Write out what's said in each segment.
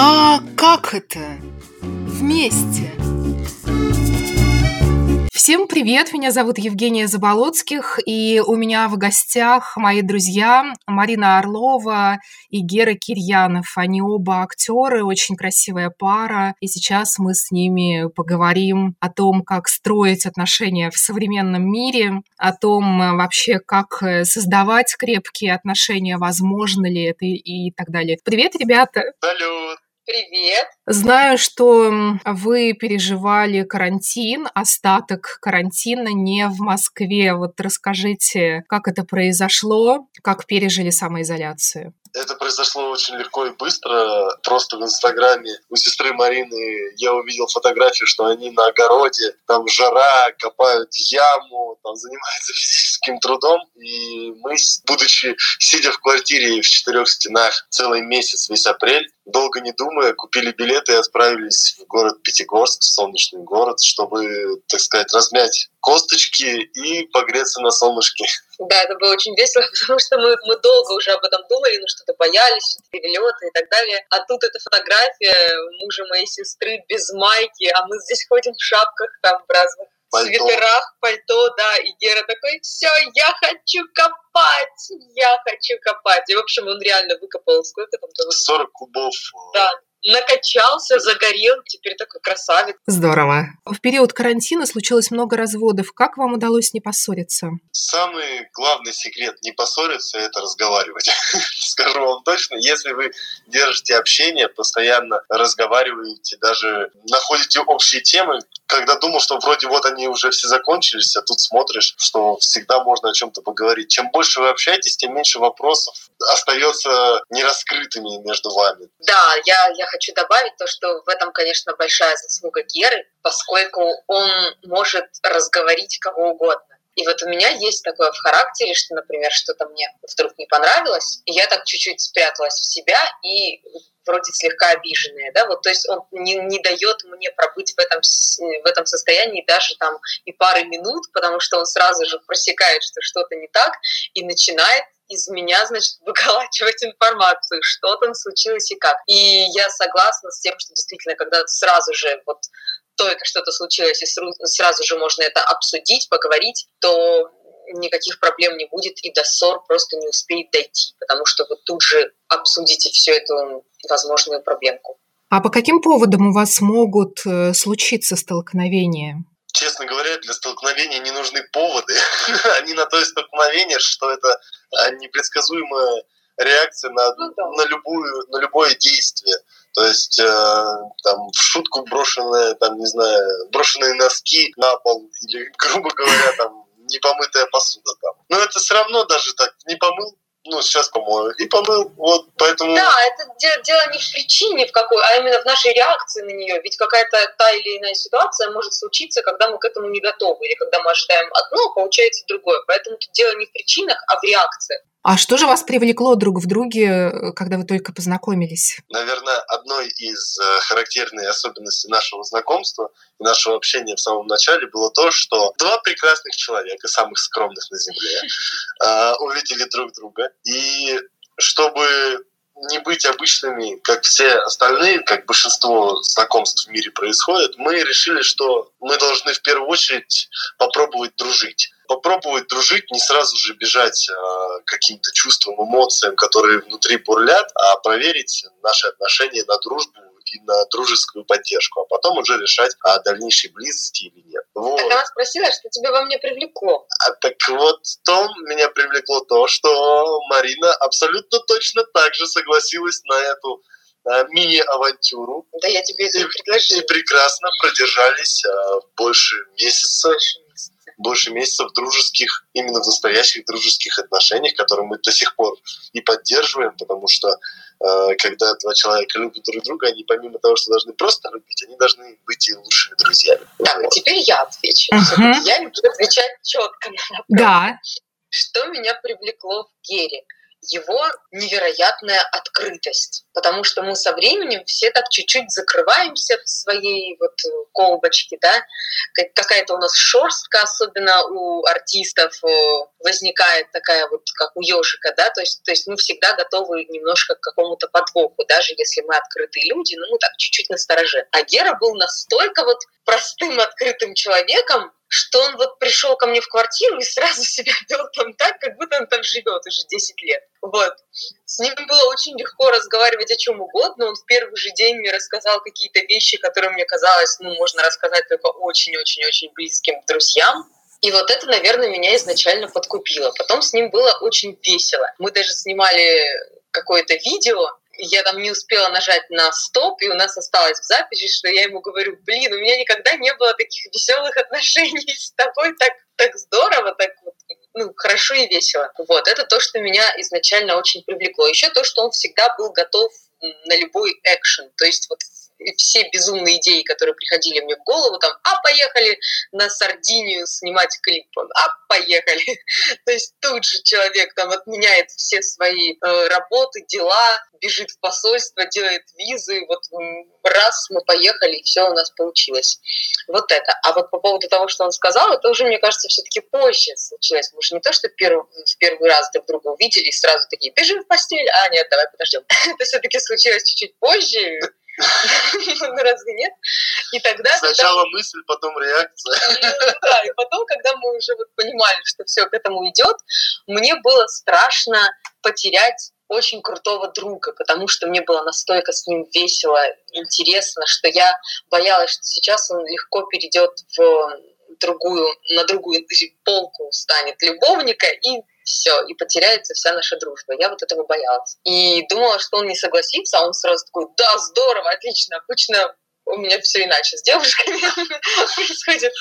А как это? Вместе. Всем привет, меня зовут Евгения Заболоцких, и у меня в гостях мои друзья Марина Орлова и Гера Кирьянов. Они оба актеры, очень красивая пара, и сейчас мы с ними поговорим о том, как строить отношения в современном мире, о том вообще, как создавать крепкие отношения, возможно ли это и так далее. Привет, ребята! Салют! Привет. Знаю, что вы переживали карантин, остаток карантина не в Москве. Вот расскажите, как это произошло, как пережили самоизоляцию. Это произошло очень легко и быстро. Просто в Инстаграме у сестры Марины я увидел фотографию, что они на огороде, там жара, копают яму, там занимаются физическим трудом. И мы, будучи сидя в квартире в четырех стенах целый месяц, весь апрель, долго не думая, купили билеты и отправились в город Пятигорск, солнечный город, чтобы, так сказать, размять косточки и погреться на солнышке. Да, это было очень весело, потому что мы, мы долго уже об этом думали, ну что-то боялись, перелеты и так далее. А тут эта фотография мужа моей сестры без майки, а мы здесь ходим в шапках там в разных пальто. свитерах, пальто, да, и Гера такой, все, я хочу копать, я хочу копать. И, в общем, он реально выкопал сколько там? 40 кубов. Да, накачался, загорел, теперь такой красавец. Здорово. В период карантина случилось много разводов. Как вам удалось не поссориться? Самый главный секрет не поссориться – это разговаривать. Скажу вам точно, если вы держите общение, постоянно разговариваете, даже находите общие темы, когда думал, что вроде вот они уже все закончились, а тут смотришь, что всегда можно о чем-то поговорить. Чем больше вы общаетесь, тем меньше вопросов остается нераскрытыми между вами. Да, я, я хочу добавить то, что в этом, конечно, большая заслуга Геры, поскольку он может разговорить кого угодно. И вот у меня есть такое в характере, что, например, что-то мне вдруг не понравилось, и я так чуть-чуть спряталась в себя и вроде слегка обиженная, да, вот, то есть он не, не дает мне пробыть в этом, в этом состоянии даже там и пары минут, потому что он сразу же просекает, что что-то не так, и начинает из меня, значит, выколачивать информацию, что там случилось и как. И я согласна с тем, что действительно, когда сразу же вот только что-то случилось, и сразу же можно это обсудить, поговорить, то никаких проблем не будет, и до ссор просто не успеет дойти, потому что вы тут же обсудите всю эту возможную проблемку. А по каким поводам у вас могут э, случиться столкновения? Честно говоря, для столкновения не нужны поводы. Они на то и столкновение, что это а, непредсказуемая реакция на, ну, да. на, любую, на любое действие. То есть э, там в шутку брошенные, там, не знаю, брошенные носки на пол или, грубо говоря, там непомытая посуда там. Но это все равно даже так, не помыл, ну, сейчас помою, и помыл, вот, поэтому... Да, это дело, дело не в причине в какой, а именно в нашей реакции на нее, ведь какая-то та или иная ситуация может случиться, когда мы к этому не готовы, или когда мы ожидаем одно, получается другое, поэтому тут дело не в причинах, а в реакциях. А что же вас привлекло друг в друге, э, когда вы только познакомились? Наверное, одной из э, характерных особенностей нашего знакомства и нашего общения в самом начале было то, что два прекрасных человека, самых скромных на Земле, э, увидели друг друга. И чтобы не быть обычными, как все остальные, как большинство знакомств в мире происходит, мы решили, что мы должны в первую очередь попробовать дружить. Попробовать дружить, не сразу же бежать э, каким-то чувствам, эмоциям, которые внутри бурлят, а проверить наши отношения на дружбу и на дружескую поддержку, а потом уже решать о дальнейшей близости или нет. Вот. Так она спросила, что тебя во мне привлекло. А так вот, в том меня привлекло то, что Марина абсолютно точно так же согласилась на эту а, мини-авантюру. Да, я тебе это и, предложила. И прекрасно продержались а, больше месяца. Больше больше месяцев дружеских, именно в настоящих дружеских отношениях, которые мы до сих пор и поддерживаем, потому что э, когда два человека любят друг друга, они помимо того, что должны просто любить, они должны быть и лучшими друзьями. Так, вот. а теперь я отвечу. Uh-huh. Я люблю отвечать четко на вопрос. Да. Что меня привлекло в Гере? Его невероятная открытость. Потому что мы со временем все так чуть-чуть закрываемся в своей вот колбочке, да, какая-то у нас шерстка, особенно у артистов, э, возникает такая вот, как у ежика, да, то есть, то есть мы всегда готовы немножко к какому-то подвоху, даже если мы открытые люди, но мы так чуть-чуть настороже. А Гера был настолько вот простым, открытым человеком, что он вот пришел ко мне в квартиру и сразу себя вел там так, как будто он там живет уже 10 лет. Вот. С ним было очень легко разговаривать о чем угодно. Он в первый же день мне рассказал какие-то вещи, которые мне казалось, ну, можно рассказать только очень-очень-очень близким друзьям. И вот это, наверное, меня изначально подкупило. Потом с ним было очень весело. Мы даже снимали какое-то видео, я там не успела нажать на стоп, и у нас осталось в записи, что я ему говорю, блин, у меня никогда не было таких веселых отношений с тобой, так, так здорово, так вот, ну, хорошо и весело. Вот, это то, что меня изначально очень привлекло. Еще то, что он всегда был готов на любой экшен. То есть вот все безумные идеи, которые приходили мне в голову, там, а поехали на Сардинию снимать клип, а поехали. То есть тут же человек там отменяет все свои э, работы, дела, бежит в посольство, делает визы, вот раз мы поехали, и все у нас получилось. Вот это. А вот по поводу того, что он сказал, это уже, мне кажется, все-таки позже случилось. Мы же не то, что первый, в первый раз друг друга увидели и сразу такие, бежим в постель, а нет, давай подождем. это все-таки случилось чуть-чуть позже, ну разве нет? И тогда... Сначала когда... мысль, потом реакция. Ну, да, и потом, когда мы уже вот понимали, что все к этому идет, мне было страшно потерять очень крутого друга, потому что мне было настолько с ним весело, интересно, что я боялась, что сейчас он легко перейдет в другую, на другую полку станет любовника и все, и потеряется вся наша дружба. Я вот этого боялась. И думала, что он не согласится, а он сразу такой, да, здорово, отлично. Обычно у меня все иначе с девушками происходит.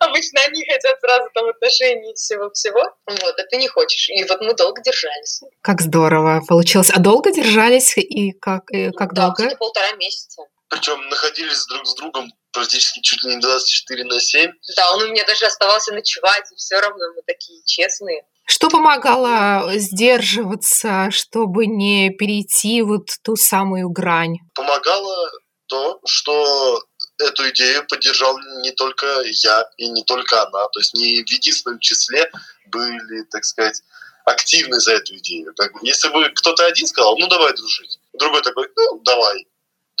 Обычно они хотят сразу там отношений всего-всего. Вот, а ты не хочешь. И вот мы долго держались. Как здорово получилось. А долго держались и как, и как да, долго? полтора месяца. Причем находились друг с другом практически чуть ли не 24 на 7. Да, он у меня даже оставался ночевать, и все равно мы такие честные. Что помогало сдерживаться, чтобы не перейти вот ту самую грань? Помогало то, что эту идею поддержал не только я и не только она. То есть не в единственном числе были, так сказать, активны за эту идею. Если бы кто-то один сказал, ну давай дружить, другой такой, ну давай,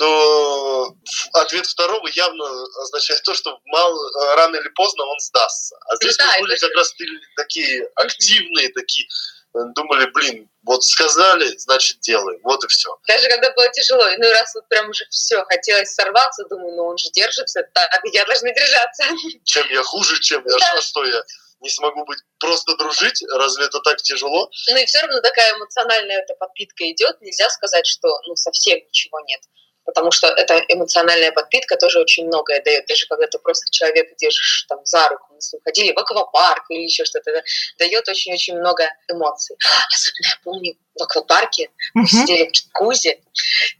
то ответ второго явно означает то, что мало, рано или поздно он сдастся. А здесь да, мы были как раз такие активные, такие э, думали, блин, вот сказали, значит делаем, вот и все. Даже когда было тяжело, ну раз вот прям уже все, хотелось сорваться, думаю, ну он же держится, так я должна держаться. Чем я хуже, чем я, да. что я не смогу быть просто дружить, разве это так тяжело? Ну и все равно такая эмоциональная эта подпитка идет, нельзя сказать, что ну совсем ничего нет потому что эта эмоциональная подпитка тоже очень многое дает. Даже когда ты просто человека держишь там за руку, мы с ним ходили в аквапарк или еще что-то, дает очень-очень много эмоций. Особенно я помню в аквапарке, мы uh-huh. сидели в джакузи,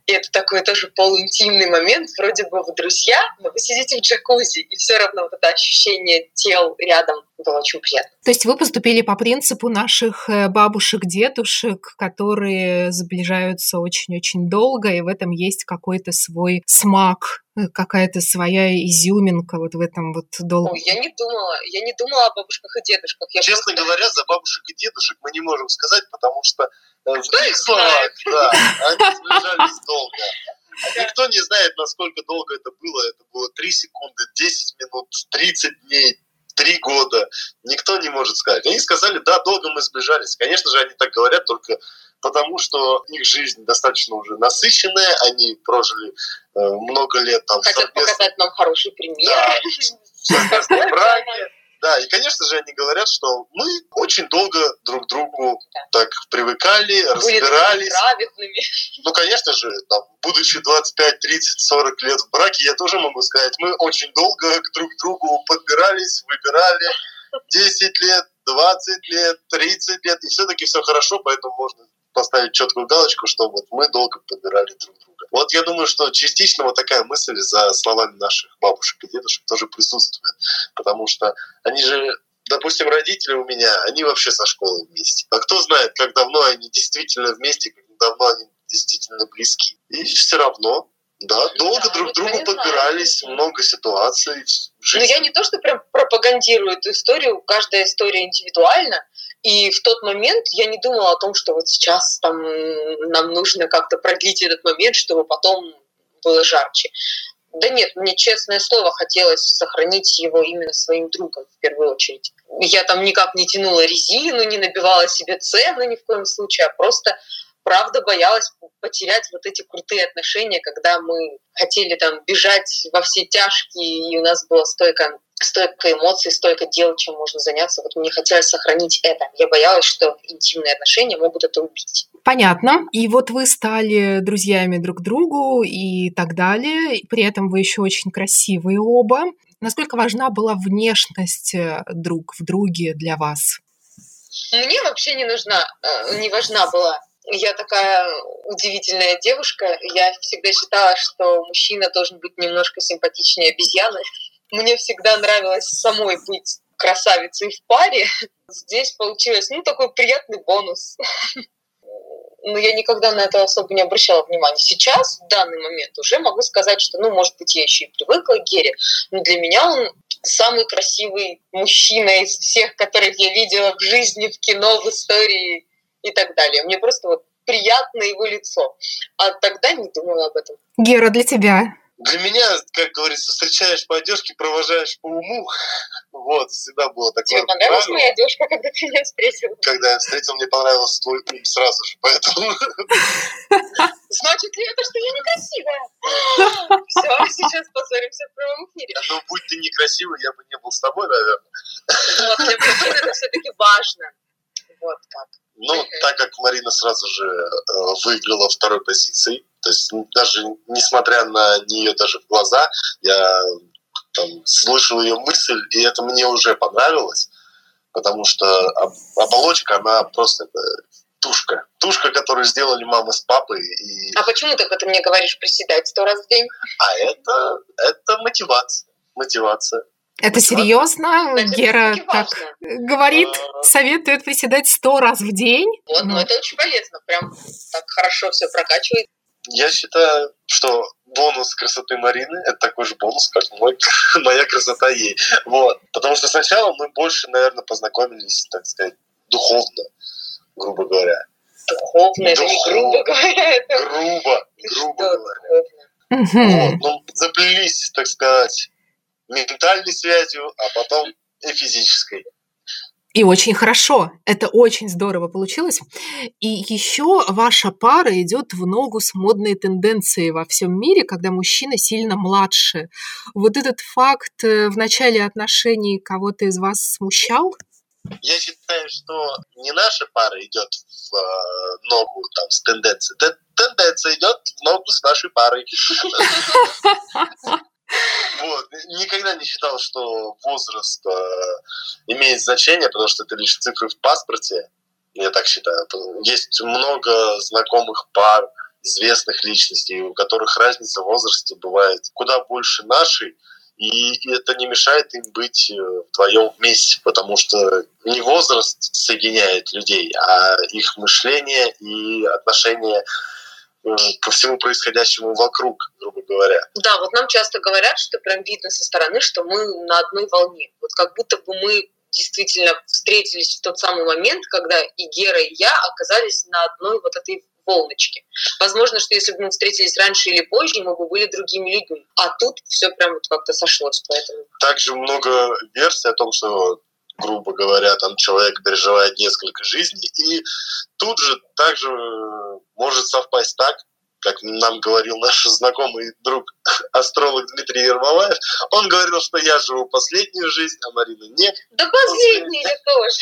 и это такой тоже полуинтимный момент, вроде бы вы друзья, но вы сидите в джакузи, и все равно вот это ощущение тел рядом было очень приятно. То есть вы поступили по принципу наших э, бабушек, дедушек, которые сближаются очень-очень долго, и в этом есть какой-то свой смак какая-то своя изюминка вот в этом вот долго. Ой, я не думала, я не думала о бабушках и дедушках. Я Честно просто... говоря, за бабушек и дедушек мы не можем сказать, потому что э, в их словах, да, они сближались долго. А никто не знает, насколько долго это было. Это было 3 секунды, 10 минут, 30 дней, три года. Никто не может сказать. Они сказали, да, долго мы сближались. Конечно же, они так говорят только потому, что их жизнь достаточно уже насыщенная, они прожили э, много лет там. Хотят показать нам хороший пример. Да, браке. Да, и, конечно же, они говорят, что мы очень долго друг к другу да. так привыкали, Были разбирались. Ну, конечно же, там, будучи 25, 30, 40 лет в браке, я тоже могу сказать, мы очень долго друг к другу подбирались, выбирали. 10 лет, 20 лет, 30 лет, и все-таки все хорошо, поэтому можно поставить четкую галочку, что вот мы долго подбирали друг друга. Вот я думаю, что частично вот такая мысль за словами наших бабушек и дедушек тоже присутствует, потому что они же допустим, родители у меня, они вообще со школы вместе. А кто знает, как давно они действительно вместе, как давно они действительно близки. И все равно да, долго да, друг другу подбирались, много ситуаций. Ну, я не то, что прям пропагандирую эту историю, каждая история индивидуальна, и в тот момент я не думала о том, что вот сейчас там нам нужно как-то продлить этот момент, чтобы потом было жарче. Да нет, мне, честное слово, хотелось сохранить его именно своим другом в первую очередь. Я там никак не тянула резину, не набивала себе цену ни в коем случае, а просто правда боялась потерять вот эти крутые отношения, когда мы хотели там бежать во все тяжкие, и у нас было столько столько эмоций, столько дел, чем можно заняться. Вот мне хотелось сохранить это. Я боялась, что интимные отношения могут это убить. Понятно. И вот вы стали друзьями друг другу и так далее. При этом вы еще очень красивые оба. Насколько важна была внешность э, друг в друге для вас? Мне вообще не нужна, э, не важна была я такая удивительная девушка. Я всегда считала, что мужчина должен быть немножко симпатичнее обезьяны. Мне всегда нравилось самой быть красавицей в паре. Здесь получилось, ну, такой приятный бонус. Но я никогда на это особо не обращала внимания. Сейчас, в данный момент, уже могу сказать, что, ну, может быть, я еще и привыкла к Гере, но для меня он самый красивый мужчина из всех, которых я видела в жизни, в кино, в истории и так далее. Мне просто вот приятно его лицо. А тогда не думала об этом. Гера, для тебя? Для меня, как говорится, встречаешь по одежке, провожаешь по уму. Вот, всегда было такое. Тебе понравилась правило. моя одежка, когда ты меня встретил? Когда я встретил, мне понравился твой ум сразу же, поэтому... Значит ли это, что я некрасивая? Все, сейчас поссоримся в прямом эфире. Ну, будь ты некрасивый, я бы не был с тобой, наверное. Вот, для мужчин это все-таки важно. Вот как. Ну, так как Марина сразу же э, выиграла второй позицией, то есть даже несмотря на нее даже в глаза, я там, слышал ее мысль, и это мне уже понравилось, потому что оболочка, она просто это, тушка. Тушка, которую сделали мама с папой. И... А почему ты ты мне говоришь приседать сто раз в день? А это, это мотивация. Мотивация. Это серьезно? Гера так говорит, а... советует приседать сто раз в день. Вот, ну, это очень полезно, прям так хорошо все прокачивает. Я считаю, что бонус красоты Марины – это такой же бонус, как мой, моя красота ей. Вот. Потому что сначала мы больше, наверное, познакомились, так сказать, духовно, грубо говоря. Духовно, это не грубо говоря. Это... Грубо, грубо говоря. Вот. Ну, заплелись, так сказать, ментальной связью, а потом и физической. И очень хорошо, это очень здорово получилось. И еще ваша пара идет в ногу с модной тенденцией во всем мире, когда мужчина сильно младше. Вот этот факт э, в начале отношений кого-то из вас смущал? Я считаю, что не наша пара идет в э, ногу там, с тенденцией. Тенденция идет в ногу с нашей парой. Вот. Никогда не считал, что возраст э, имеет значение, потому что это лишь цифры в паспорте. Я так считаю. Есть много знакомых пар, известных личностей, у которых разница в возрасте бывает куда больше нашей, и это не мешает им быть э, вдвоем вместе, потому что не возраст соединяет людей, а их мышление и отношение ко всему происходящему вокруг, грубо говоря. Да, вот нам часто говорят, что прям видно со стороны, что мы на одной волне. Вот как будто бы мы действительно встретились в тот самый момент, когда и Гера, и я оказались на одной вот этой волночке. Возможно, что если бы мы встретились раньше или позже, мы бы были другими людьми. А тут все прям вот как-то сошлось, поэтому... Также много версий о том, что грубо говоря, там человек переживает несколько жизней, и тут же также может совпасть так, как нам говорил наш знакомый друг астролог Дмитрий Ермолаев, он говорил, что я живу последнюю жизнь, а Марина нет. Да последнюю я тоже.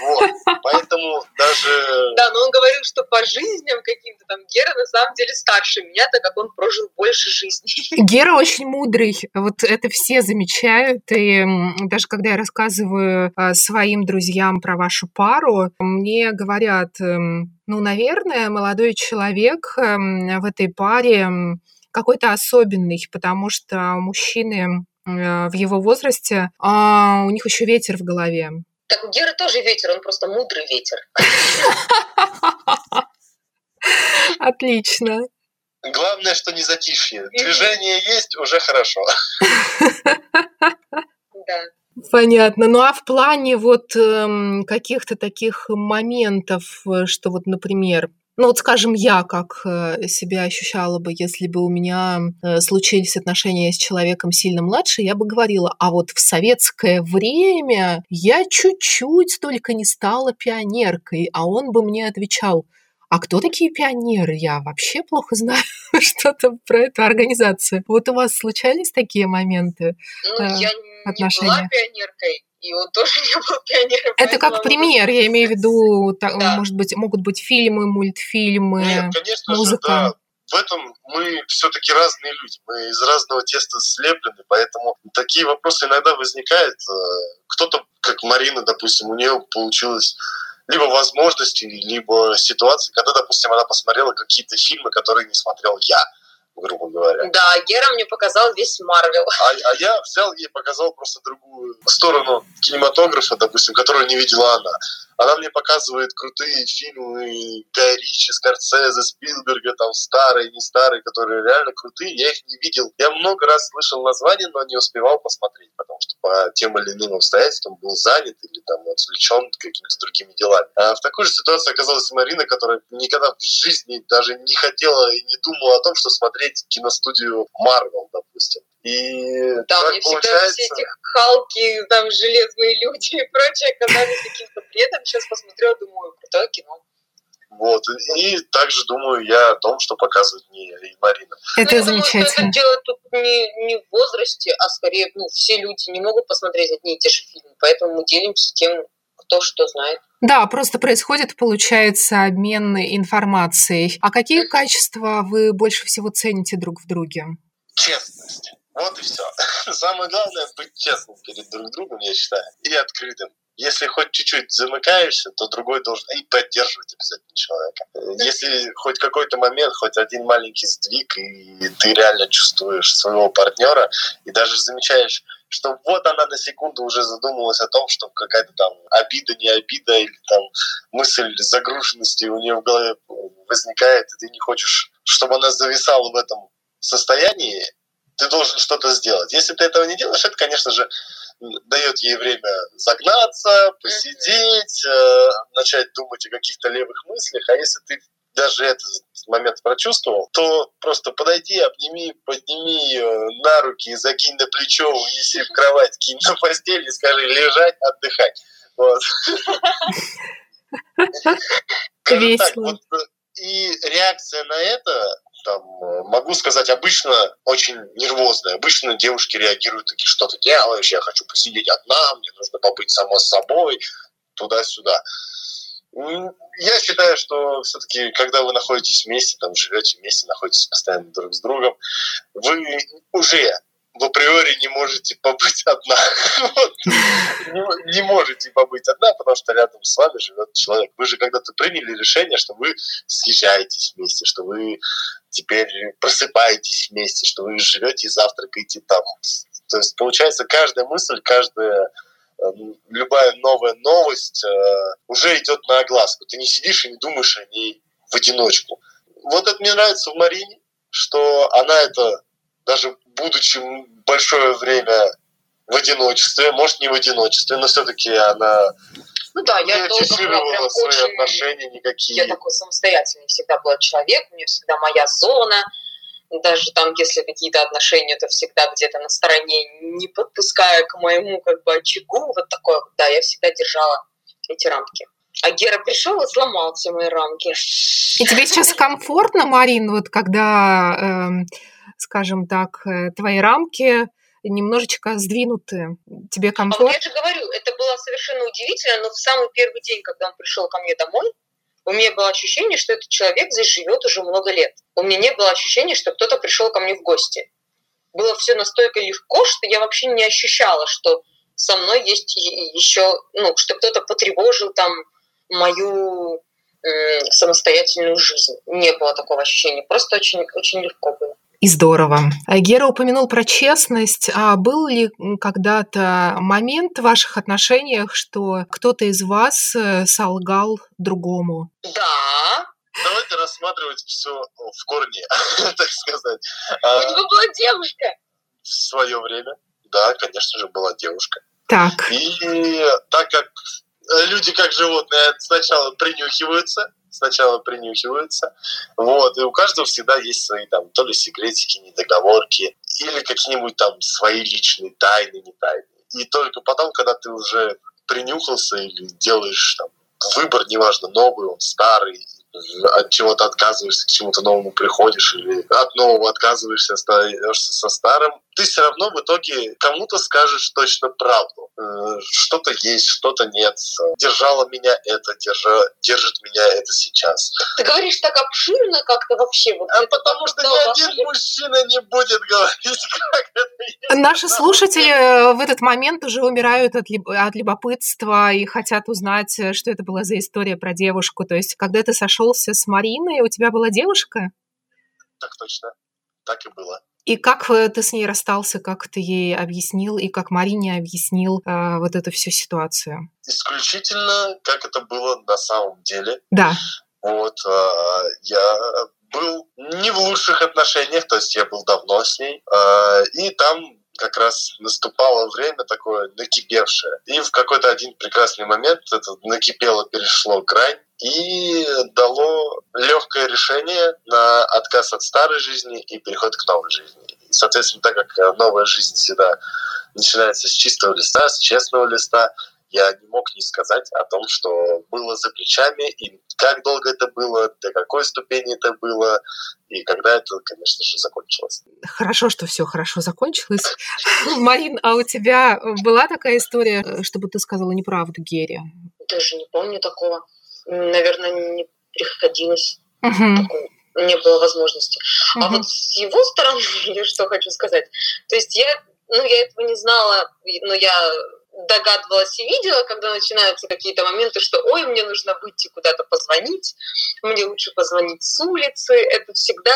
Вот, поэтому даже... Да, но он говорил, что по жизням каким-то там Гера на самом деле старше меня, так как он прожил больше жизней. Гера очень мудрый, вот это все замечают, и даже когда я рассказываю а, своим друзьям про вашу пару, мне говорят, эм, ну, наверное, молодой человек эм, в этой паре какой-то особенный, потому что мужчины в его возрасте, а у них еще ветер в голове. Так у Геры тоже ветер, он просто мудрый ветер. Отлично. Главное, что не затишье. Движение есть, уже хорошо. Да. Понятно. Ну а в плане вот эм, каких-то таких моментов, э, что вот, например, ну вот, скажем, я как э, себя ощущала бы, если бы у меня э, случились отношения с человеком сильно младше, я бы говорила, а вот в советское время я чуть-чуть только не стала пионеркой, а он бы мне отвечал, а кто такие пионеры? Я вообще плохо знаю что-то про эту организацию. Вот у вас случались такие моменты? Ну, э, я отношения? не была пионеркой, и он тоже не был пионером. Это как пример, я имею в виду, так, да. может быть, могут быть фильмы, мультфильмы, Нет, конечно музыка. Же, да. В этом мы все-таки разные люди, мы из разного теста слеплены, поэтому такие вопросы иногда возникают. Э, кто-то, как Марина, допустим, у нее получилось либо возможности, либо ситуации, когда, допустим, она посмотрела какие-то фильмы, которые не смотрел я грубо говоря. Да, Гера мне показал весь Марвел. А, а я взял ей показал просто другую сторону кинематографа, допустим, которую не видела она. Она мне показывает крутые фильмы Гая Ричи, Спилберга, там старые, не старые, которые реально крутые. Я их не видел. Я много раз слышал название, но не успевал посмотреть, потому что по тем или иным обстоятельствам был занят или там отвлечен какими-то другими делами. А в такой же ситуации оказалась Марина, которая никогда в жизни даже не хотела и не думала о том, что смотреть киностудию Марвел, допустим. И там мне всегда все эти Халки, там Железные люди и прочее казались каким-то бредом. Сейчас посмотрела, думаю, крутое кино. Вот. И также думаю я о том, что показывает мне и Марина. Это ну, замечательно. Думаю, что это дело тут не, не в возрасте, а скорее ну, все люди не могут посмотреть одни и те же фильмы. Поэтому мы делимся тем, кто что знает. Да, просто происходит, получается, обмен информацией. А какие качества вы больше всего цените друг в друге? Честность. Вот и все. Самое главное быть честным перед друг другом, я считаю, и открытым. Если хоть чуть-чуть замыкаешься, то другой должен и поддерживать обязательно человека. Если хоть какой-то момент, хоть один маленький сдвиг, и ты реально чувствуешь своего партнера, и даже замечаешь, что вот она на секунду уже задумалась о том, что какая-то там обида, не обида, или там мысль загруженности у нее в голове возникает, и ты не хочешь, чтобы она зависала в этом состоянии, ты должен что-то сделать. Если ты этого не делаешь, это, конечно же, дает ей время загнаться, посидеть, э, начать думать о каких-то левых мыслях. А если ты даже этот момент прочувствовал, то просто подойди, обними, подними ее на руки, закинь на плечо, унеси в кровать, кинь на постель и скажи лежать, отдыхать. Вот. Весело. Э, и реакция на это там, э, могу сказать, обычно очень нервозные. Обычно девушки реагируют такие, что ты делаешь, я хочу посидеть одна, мне нужно побыть сама с собой, туда-сюда. Я считаю, что все-таки, когда вы находитесь вместе, там, живете вместе, находитесь постоянно друг с другом, вы уже в априори не можете побыть одна. не, не можете побыть одна, потому что рядом с вами живет человек. Вы же когда-то приняли решение, что вы съезжаетесь вместе, что вы теперь просыпаетесь вместе, что вы живете и завтракаете там. То есть, получается, каждая мысль, каждая эм, любая новая новость э, уже идет на огласку. Ты не сидишь и не думаешь о ней в одиночку. Вот это мне нравится в Марине, что она это даже будучи большое время в одиночестве, может не в одиночестве, но все-таки она ну да, я долго была прям свои очень... отношения никакие. Я такой самостоятельный всегда была человек, у меня всегда моя зона, даже там, если какие-то отношения, то всегда где-то на стороне, не подпуская к моему как бы очагу, вот такое, да, я всегда держала эти рамки. А Гера пришел и сломал все мои рамки. И тебе сейчас комфортно, Марин, вот когда, э, скажем так, э, твои рамки немножечко сдвинуты. Тебе комфортно? А я же говорю, это было совершенно удивительно, но в самый первый день, когда он пришел ко мне домой, у меня было ощущение, что этот человек здесь живет уже много лет. У меня не было ощущения, что кто-то пришел ко мне в гости. Было все настолько легко, что я вообще не ощущала, что со мной есть еще, ну, что кто-то потревожил там мою самостоятельную жизнь. Не было такого ощущения. Просто очень, очень легко было. И здорово. А Гера упомянул про честность. А был ли когда-то момент в ваших отношениях, что кто-то из вас э, солгал другому? Да. Давайте рассматривать все в корне, так сказать. У А, него была девушка. В свое время, да, конечно же, была девушка. Так, И так как э, люди как животные сначала принюхиваются, сначала принюхиваются, вот, и у каждого всегда есть свои там то ли секретики, недоговорки, или какие-нибудь там свои личные тайны, не тайны. И только потом, когда ты уже принюхался или делаешь там выбор, неважно, новый он, старый, от чего-то отказываешься, к чему-то новому приходишь, или от нового отказываешься, остаешься со старым, ты все равно в итоге кому-то скажешь точно правду. Э, Что-то есть, что-то нет. Держало меня это, держа, держит меня это сейчас. Ты говоришь так обширно как-то вообще. Вот А потому что ни один мужчина не будет говорить, как это есть. Наши слушатели э, в этот момент уже умирают от, от любопытства и хотят узнать, э, что это была за история про девушку. То есть, когда ты сошелся с Мариной, у тебя была девушка? Так точно. Так и было. И как э, ты с ней расстался, как ты ей объяснил, и как Марине объяснил э, вот эту всю ситуацию? Исключительно, как это было на самом деле. Да, Вот, а, я был не в лучших отношениях, то есть я был давно с ней, а, и там как раз наступало время такое накипевшее. И в какой-то один прекрасный момент это накипело, перешло грань, и дало легкое решение на отказ от старой жизни и переход к новой жизни. И, соответственно, так как новая жизнь всегда начинается с чистого листа, с честного листа, я не мог не сказать о том, что было за плечами, и как долго это было, до какой ступени это было, и когда это, конечно же, закончилось. хорошо, что все хорошо закончилось. Марин, а у тебя была такая история, э, чтобы ты сказала неправду Гере? Даже не помню такого. Наверное, не приходилось. Не было возможности. А вот с его стороны, я что хочу сказать. То есть я, ну, я этого не знала, но я догадывалась и видела, когда начинаются какие-то моменты, что ой, мне нужно выйти куда-то позвонить, мне лучше позвонить с улицы. Это всегда,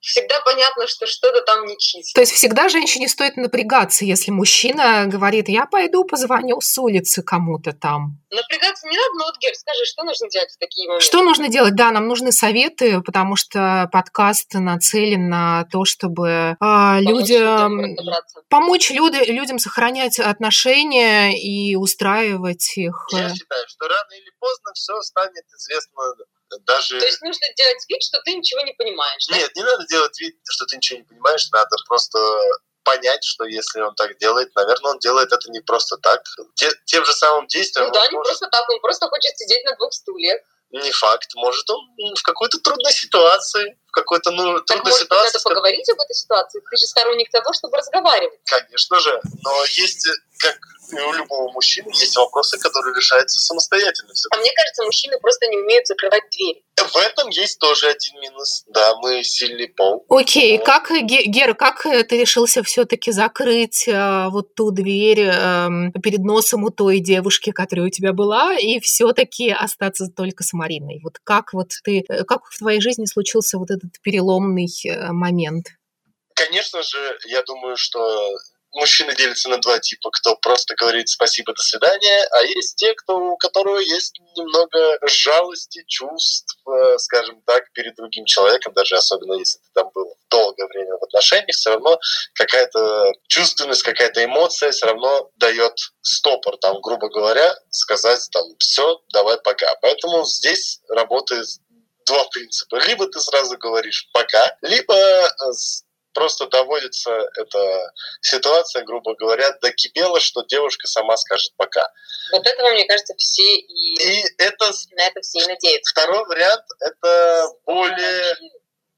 всегда понятно, что что-то там нечисто. То есть всегда женщине стоит напрягаться, если мужчина говорит, я пойду позвоню с улицы кому-то там. Напрягаться не надо, но вот, Гер, скажи, что нужно делать в такие моменты? Что нужно делать? Да, нам нужны советы, потому что подкаст нацелен на то, чтобы а, Помочь людям помочь людям сохранять отношения и устраивать их. Я э, считаю, что рано или поздно все станет известно даже... То есть нужно делать вид, что ты ничего не понимаешь, да? Нет, не надо делать вид, что ты ничего не понимаешь, надо просто понять, что если он так делает, наверное, он делает это не просто так. Те- тем же самым действием Ну да, не может- просто так, он просто хочет сидеть на двух стульях. не факт, может он в какой-то трудной ситуации, в какой-то ну, Так трудной может ситуации, надо поговорить об этой ситуации? Ты же сторонник того, чтобы разговаривать. конечно же, но есть, э, как и у любого мужчины, есть вопросы, которые решаются самостоятельно. А мне кажется, мужчины просто не умеют закрывать двери. В этом есть тоже один минус. Да, мы сильный пол. Окей, Вот. как, э, Ге- Гера, как э, ты решился все-таки закрыть э, вот ту дверь эм, перед носом у той девушки, которая у тебя была, и все-таки остаться только с Мариной? Вот как вот ты, э, как в твоей жизни случился вот этот переломный э, момент? Конечно же, я думаю, что мужчины делятся на два типа. Кто просто говорит спасибо, до свидания, а есть те, кто, у которого есть немного жалости, чувств, э, скажем так, перед другим человеком, даже особенно если ты там был долгое время в отношениях, все равно какая-то чувственность, какая-то эмоция все равно дает стопор, там, грубо говоря, сказать там все, давай пока. Поэтому здесь работает два принципа. Либо ты сразу говоришь пока, либо э, просто доводится эта ситуация, грубо говоря, докипела, что девушка сама скажет пока. Вот этого, мне кажется, все и И это на это все и надеются. второй вариант, это более,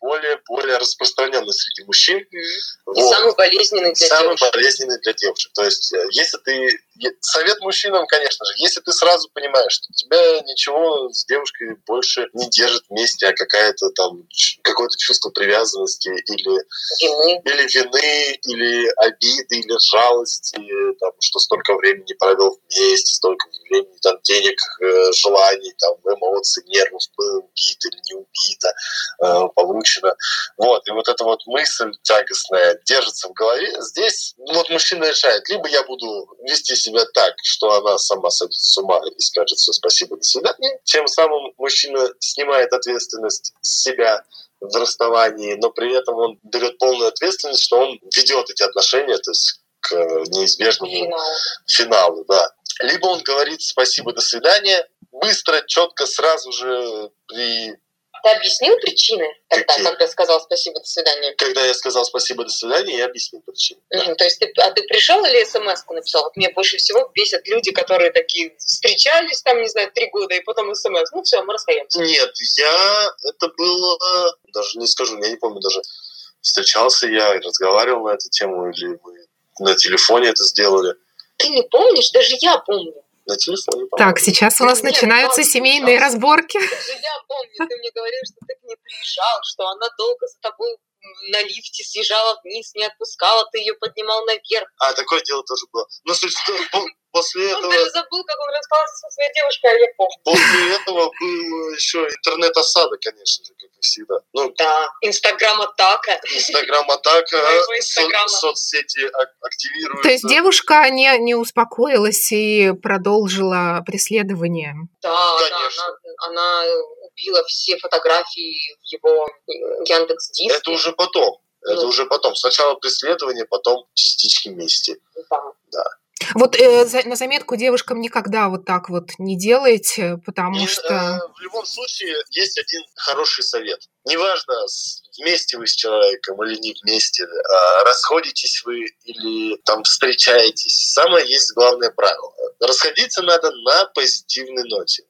более, более распространенный среди мужчин. И Вот. самый болезненный для Самый девушек. болезненный для девушек. То есть, э, если ты совет мужчинам, конечно же, если ты сразу понимаешь, что тебя ничего с девушкой больше не держит вместе, а какая-то там какое-то чувство привязанности или вины. или вины, или обиды, или жалости, там, что столько времени провел вместе, столько времени, там, денег, э, желаний, там, эмоций, нервов было убито или не убито, э, получено. Вот, и вот эта вот мысль тягостная держится в голове. Здесь вот мужчина решает, либо я буду вести себя так, что она сама сойдет с ума и скажет все спасибо, до свидания. Тем самым мужчина снимает ответственность с себя в расставании, но при этом он берет полную ответственность, что он ведет эти отношения, то есть к неизбежному Финал. финалу, да. Либо он говорит спасибо, до свидания, быстро, четко, сразу же при Ты объяснил причины тогда, Какие? когда сказал спасибо, до свидания? когда я сказал спасибо, до свидания, я объяснил причину. Мгм. То есть ты, а ты пришел или смс написал? Вот мне больше всего бесят люди, которые такие встречались там, не знаю, три года, и потом смс. Ну все, мы расстаемся. Нет, я это было, даже не скажу, я не помню даже, встречался я и разговаривал на эту тему, или мы на телефоне это сделали. Ты не помнишь? Даже я помню. На телефоне. Так, сейчас у нас Нет, начинаются семейные разборки. Я помню. Ты мне говорил, что ты к ней приезжал, что она долго за тобой на лифте съезжала вниз, не отпускала, ты ее поднимал наверх. А, такое дело тоже было. Ну, суть в том, после Он этого, даже забыл, как он расстался со своей девушкой, а я помню. после этого был еще интернет-осада, конечно же, как и всегда. Ну, Да, Инстаграм-атака. Инстаграм-атака, со- Инстаграма. соцсети ак- активируются. То есть девушка не, не успокоилась и продолжила преследование. Да, Конечно. да, она, она убила все фотографии в его Яндекс Диске. Это уже потом. Это Ну. уже потом. Сначала преследование, потом частички мести. Да. Вот э, за- на заметку девушкам никогда вот так вот не делайте, потому И, что... э, в любом случае есть один хороший совет. Неважно, вместе вы с человеком или не вместе, а, расходитесь вы или там встречаетесь. Самое есть главное правило. Расходиться надо на позитивной ноте.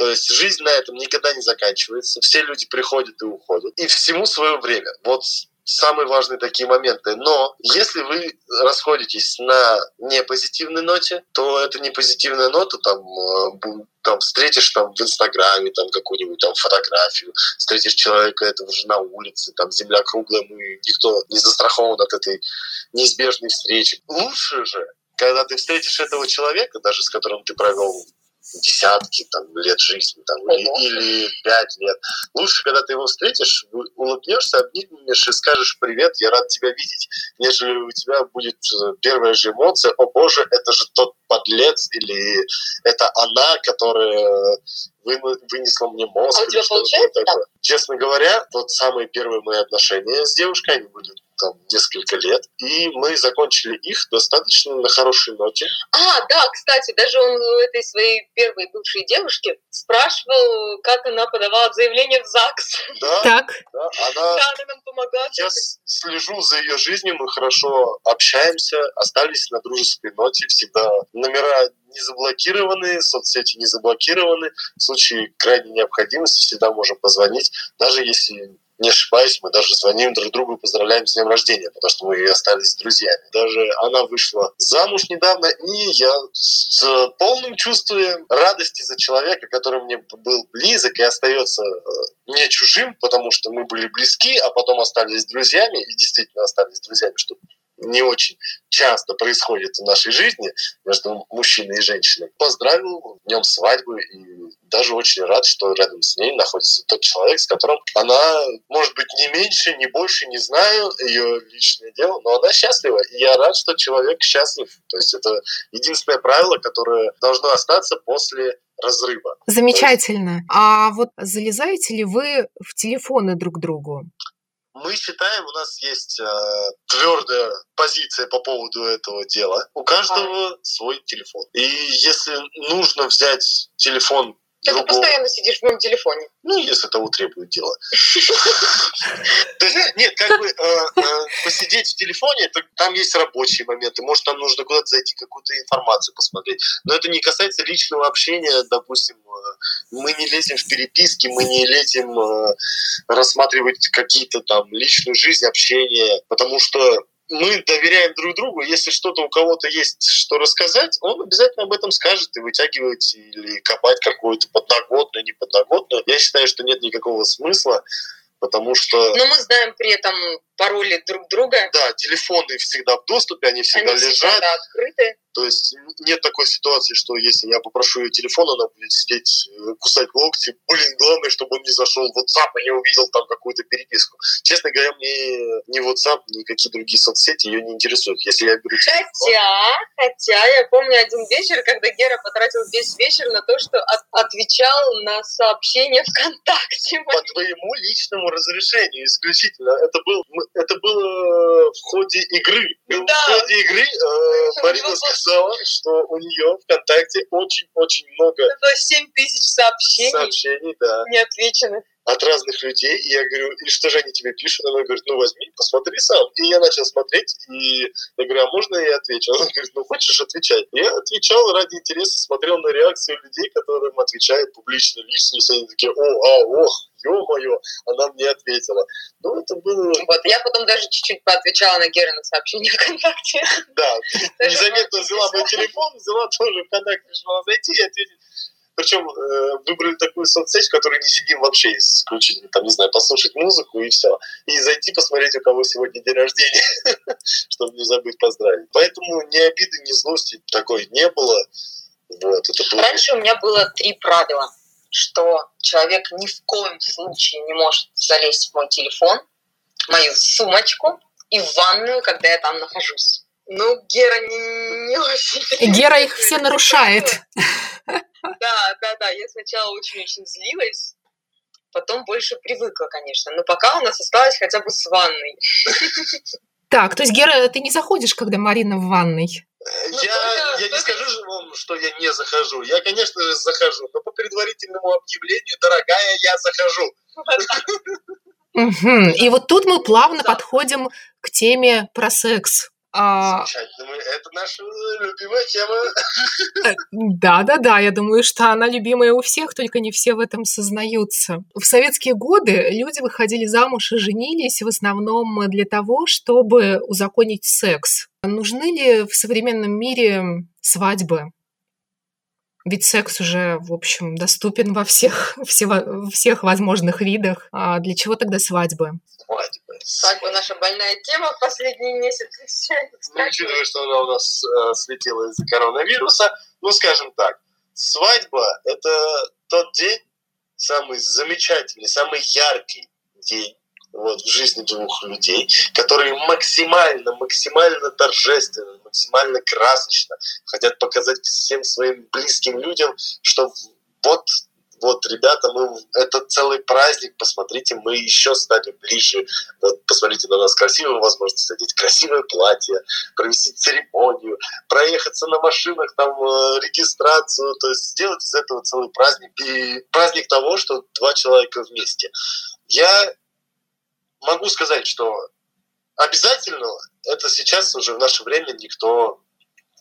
То есть жизнь на этом никогда не заканчивается. Все люди приходят и уходят. И всему свое время. Вот самые важные такие моменты. Но если вы расходитесь на непозитивной ноте, то это не позитивная нота, там, э, там встретишь там в Инстаграме там какую-нибудь там фотографию, встретишь человека этого же на улице, там земля круглая, мы никто не застрахован от этой неизбежной встречи. Лучше же, когда ты встретишь этого человека, даже с которым ты провел десятки там, лет жизни там, или, или пять лет. Лучше, когда ты его встретишь, улыбнешься, обнимешь и скажешь «Привет, я рад тебя видеть», нежели у тебя будет э, первая же эмоция «О боже, это же тот подлец» или «Это она, которая вынесла мне мозг». А у тебя получается такое. Честно говоря, вот самые первые мои отношения с девушкой, они были там несколько лет, и мы закончили их достаточно на хорошей ноте. А, да, кстати, даже он у этой своей первой бывшей девушки спрашивал, как она подавала заявление в ЗАГС. Да, Так, да, она Да, она нам помогла. Я слежу за ее жизнью, мы хорошо общаемся, остались на дружеской ноте, всегда номера не заблокированы, соцсети не заблокированы. В случае крайней необходимости всегда можем позвонить, даже если не ошибаюсь, мы даже звоним друг другу и поздравляем с днем рождения, потому что мы и остались друзьями. Даже она вышла замуж недавно, и я с полным чувством радости за человека, который мне был близок и остается э, не чужим, потому что мы были близки, а потом остались друзьями, и действительно остались друзьями, что не очень часто происходит в нашей жизни между мужчиной и женщиной. Поздравил днем свадьбы и даже очень рад, что рядом с ней находится тот человек, с которым она, может быть, не меньше, не больше, не знаю ее личное дело, но она счастлива. И я рад, что человек счастлив. То есть это единственное правило, которое должно остаться после разрыва. замечательно. А вот залезаете ли вы в телефоны друг другу? Мы считаем, у нас есть э, твердая позиция по поводу этого дела. У каждого свой телефон. И если нужно взять телефон Ты другого, постоянно сидишь в моем телефоне. ну, если того требует дело. То есть, нет, как бы э, э, посидеть в телефоне, там есть рабочие моменты, может, там нужно куда-то зайти, какую-то информацию посмотреть. Но это не касается личного общения, допустим, э, мы не лезем в переписки, мы не лезем рассматривать какие-то там личную жизнь, общение, потому что мы доверяем друг другу. Если что-то у кого-то есть что рассказать, он обязательно об этом скажет и вытягивать или копать какую-то подноготную, не подноготную. Я считаю, что нет никакого смысла, потому что... Но мы знаем при этом пароли друг друга. Да, телефоны всегда в доступе, они всегда Они лежат. всегда открыты. То есть нет такой ситуации, что если я попрошу ее телефон, она будет сидеть, э, кусать локти. Блин, главное, чтобы он не зашел в WhatsApp и не увидел там какую-то переписку. Честно говоря, мне ни WhatsApp, ни какие другие соцсети ее не интересуют. Если я беру телефон, Хотя, хотя я помню один вечер, когда Гера потратил весь вечер на то, что от- отвечал на сообщения ВКонтакте. по твоему личному разрешению исключительно. Это, был, мы- это было в ходе игры. Ну, Да. В ходе игры э, Марина сказала, что у нее ВКонтакте очень-очень много есть 7 тысяч сообщений сообщений, да. неотвеченных. От разных людей, и я говорю, и что же они тебе пишут? Она говорит, ну возьми, посмотри сам. И я начал смотреть, и я говорю, а можно я отвечу? Она говорит, ну хочешь, отвечай. Я отвечал ради интереса, смотрел на реакцию людей, которым отвечают публично личность, и они такие, о, а, ох, ё-моё, она мне ответила. Ну, это было, Вот, я потом даже чуть-чуть поотвечала на Геры на сообщения ВКонтакте. да, незаметно взяла мой телефон, взяла тоже ВКонтакте, решила зайти и ответить. Причем э, выбрали такую соцсеть, в которой не сидим вообще исключительно, там, не знаю, послушать музыку и все. И зайти посмотреть, у кого сегодня день рождения, чтобы не забыть поздравить. Поэтому ни обиды, ни злости такой не было. Вот, это было... Раньше у меня было три правила, что человек ни в коем случае не может залезть в мой телефон, в мою сумочку и в ванную, когда я там нахожусь. Ну, Гера не, не очень. Гера их все нарушает. Да, да, да. Я сначала очень-очень злилась, потом больше привыкла, конечно. Но пока у нас осталось хотя бы с ванной. Так, то есть, Гера, ты не заходишь, когда Марина в ванной? Ну, Я, только- я не скажу же вам, что я не захожу. Я, конечно же, захожу, но по предварительному объявлению, дорогая, я захожу. И вот тут мы плавно подходим к теме про секс. А, Замечательно. Мы- Это наша любимая тема. Да-да-да, я думаю, что она любимая у всех, только не все в этом сознаются. В советские годы люди выходили замуж и женились в основном для того, чтобы узаконить секс. Нужны ли в современном мире свадьбы? Ведь секс уже, в общем, доступен во всех, всево- всех возможных видах. А для чего тогда свадьбы? Свадьба. Свадьба наша больная тема в последний месяц. Ну, учитывая, что она у нас э, слетела из-за коронавируса, ну, скажем так, свадьба – это тот день, самый замечательный, самый яркий день вот, в жизни двух людей, которые максимально, максимально торжественно, максимально красочно хотят показать всем своим близким людям, что вот вот, ребята, мы, это целый праздник, посмотрите, мы еще стали ближе, вот, посмотрите на нас красивую возможность одеть красивое платье, провести церемонию, проехаться на машинах, там, э, регистрацию, то есть сделать из этого целый праздник. И праздник того, что два человека вместе. Я могу сказать, что обязательно это сейчас уже в наше время никто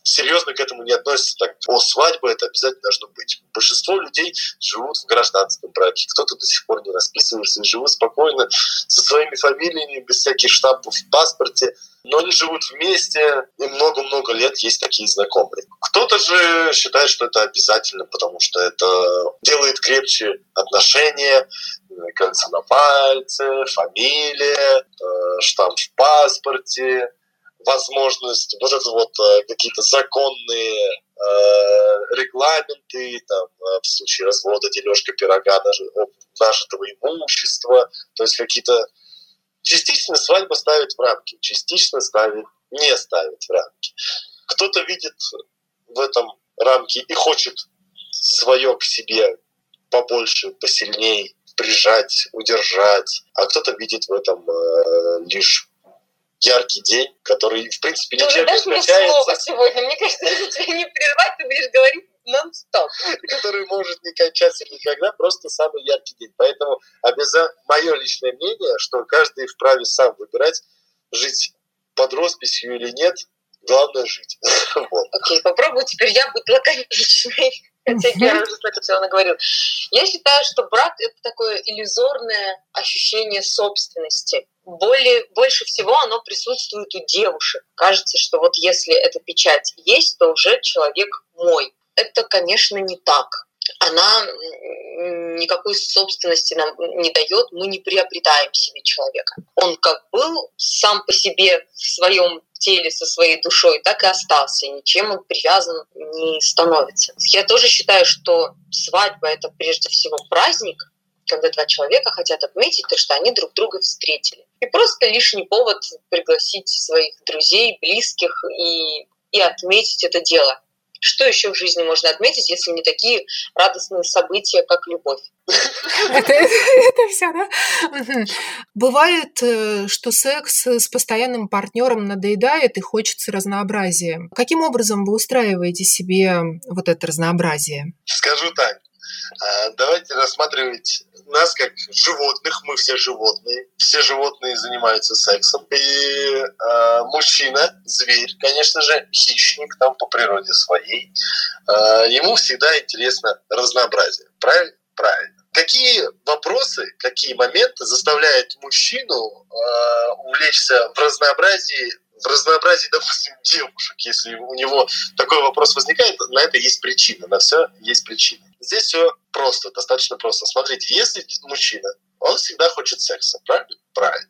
серьезно к этому не относится так. О, свадьба это обязательно должно быть. Большинство людей живут в гражданском браке. Кто-то до сих пор не расписывается и живут спокойно со своими фамилиями, без всяких штампов в паспорте. Но они живут вместе, и много-много лет есть такие знакомые. Кто-то же считает, что это обязательно, потому что это делает крепче отношения, кольцо на пальце, фамилия, э, штамп в паспорте, возможность, вот это вот э, какие-то законные э, регламенты, там, э, в случае развода, дележка пирога, даже нажитого имущества, то есть какие-то... Частично свадьба ставит в рамки, частично ставит, не ставит в рамки. Кто-то видит в этом рамки и хочет свое к себе побольше, посильней прижать, удержать, а кто-то видит в этом э, лишь яркий день, который, в принципе, Ты ничем уже не дашь мне слово сегодня. Мне кажется, если тебя не прервать, ты будешь говорить нон-стоп. который может не кончаться никогда, просто самый яркий день. Поэтому обяза... мое личное мнение, что каждый вправе сам выбирать, жить под росписью или нет, главное жить. Вот. Окей, попробую теперь я быть лаконичной. Хотя я уже столько всего наговорил. Я считаю, что брак – это такое иллюзорное ощущение собственности. Более, больше всего оно присутствует у девушек. Кажется, что вот если эта печать есть, то уже человек мой. Это, конечно, не так. Она никакой собственности нам не дает, мы не приобретаем себе человека. Он как был сам по себе в своем теле со своей душой, так и остался. Ничем он привязан не становится. Я тоже считаю, что свадьба — это прежде всего праздник, когда два человека хотят отметить то, что они друг друга встретили. И просто лишний повод пригласить своих друзей, близких и, и отметить это дело. Что еще в жизни можно отметить, если не такие радостные события, как любовь? Это, это все, да? Бывает, э, что секс с постоянным партнером надоедает и хочется разнообразия. Каким образом вы устраиваете себе вот это разнообразие? Скажу так. А, давайте рассматривать нас как животных, мы все животные, все животные занимаются сексом. И э, мужчина, зверь, конечно же, хищник там по природе своей, э, ему всегда интересно разнообразие. Правильно? Правильно. Какие вопросы, какие моменты заставляют мужчину э, увлечься в разнообразии в разнообразии, допустим, девушек, если у него такой вопрос возникает, на это есть причина, на все есть причина. Здесь все просто, достаточно просто. Смотрите, если мужчина, он всегда хочет секса, правильно? Правильно.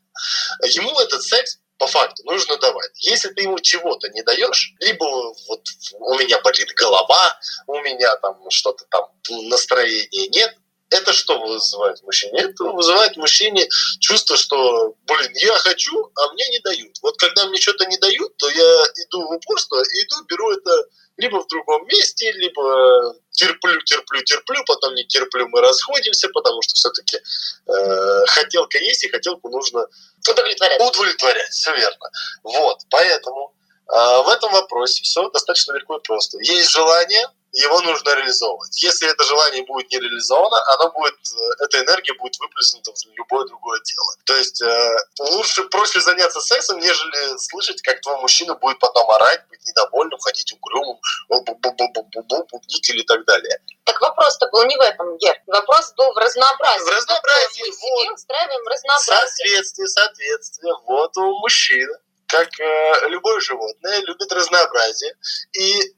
Ему этот секс по факту нужно давать. Если ты ему чего-то не даешь, либо вот у меня болит голова, у меня там что-то там настроения нет, это что вызывает в мужчине? Это вызывает в мужчине чувство, что, блин, я хочу, а мне не дают. Вот когда мне что-то не дают, то я иду в упорство, иду, беру это либо в другом месте, либо терплю, терплю, терплю, потом не терплю, мы расходимся, потому что все-таки э, хотелка есть, и хотелку нужно удовлетворять. Удовлетворять, все верно. Вот, поэтому э, в этом вопросе все достаточно легко и просто. Есть желание, его нужно реализовывать. Если это желание будет не реализовано, оно будет, э, эта энергия будет выплеснута в любое другое дело. То есть э, лучше, проще заняться сексом, нежели слышать, как твой мужчина будет потом орать, быть недовольным, ходить угрюмым, бубнить или так далее. Так вопрос-то был не в этом, Гер. Вопрос был в разнообразии. В разнообразии. Мы вот. себе устраиваем разнообразие. Соответствие, соответствие. Вот у мужчины как э, любое животное, любит разнообразие. И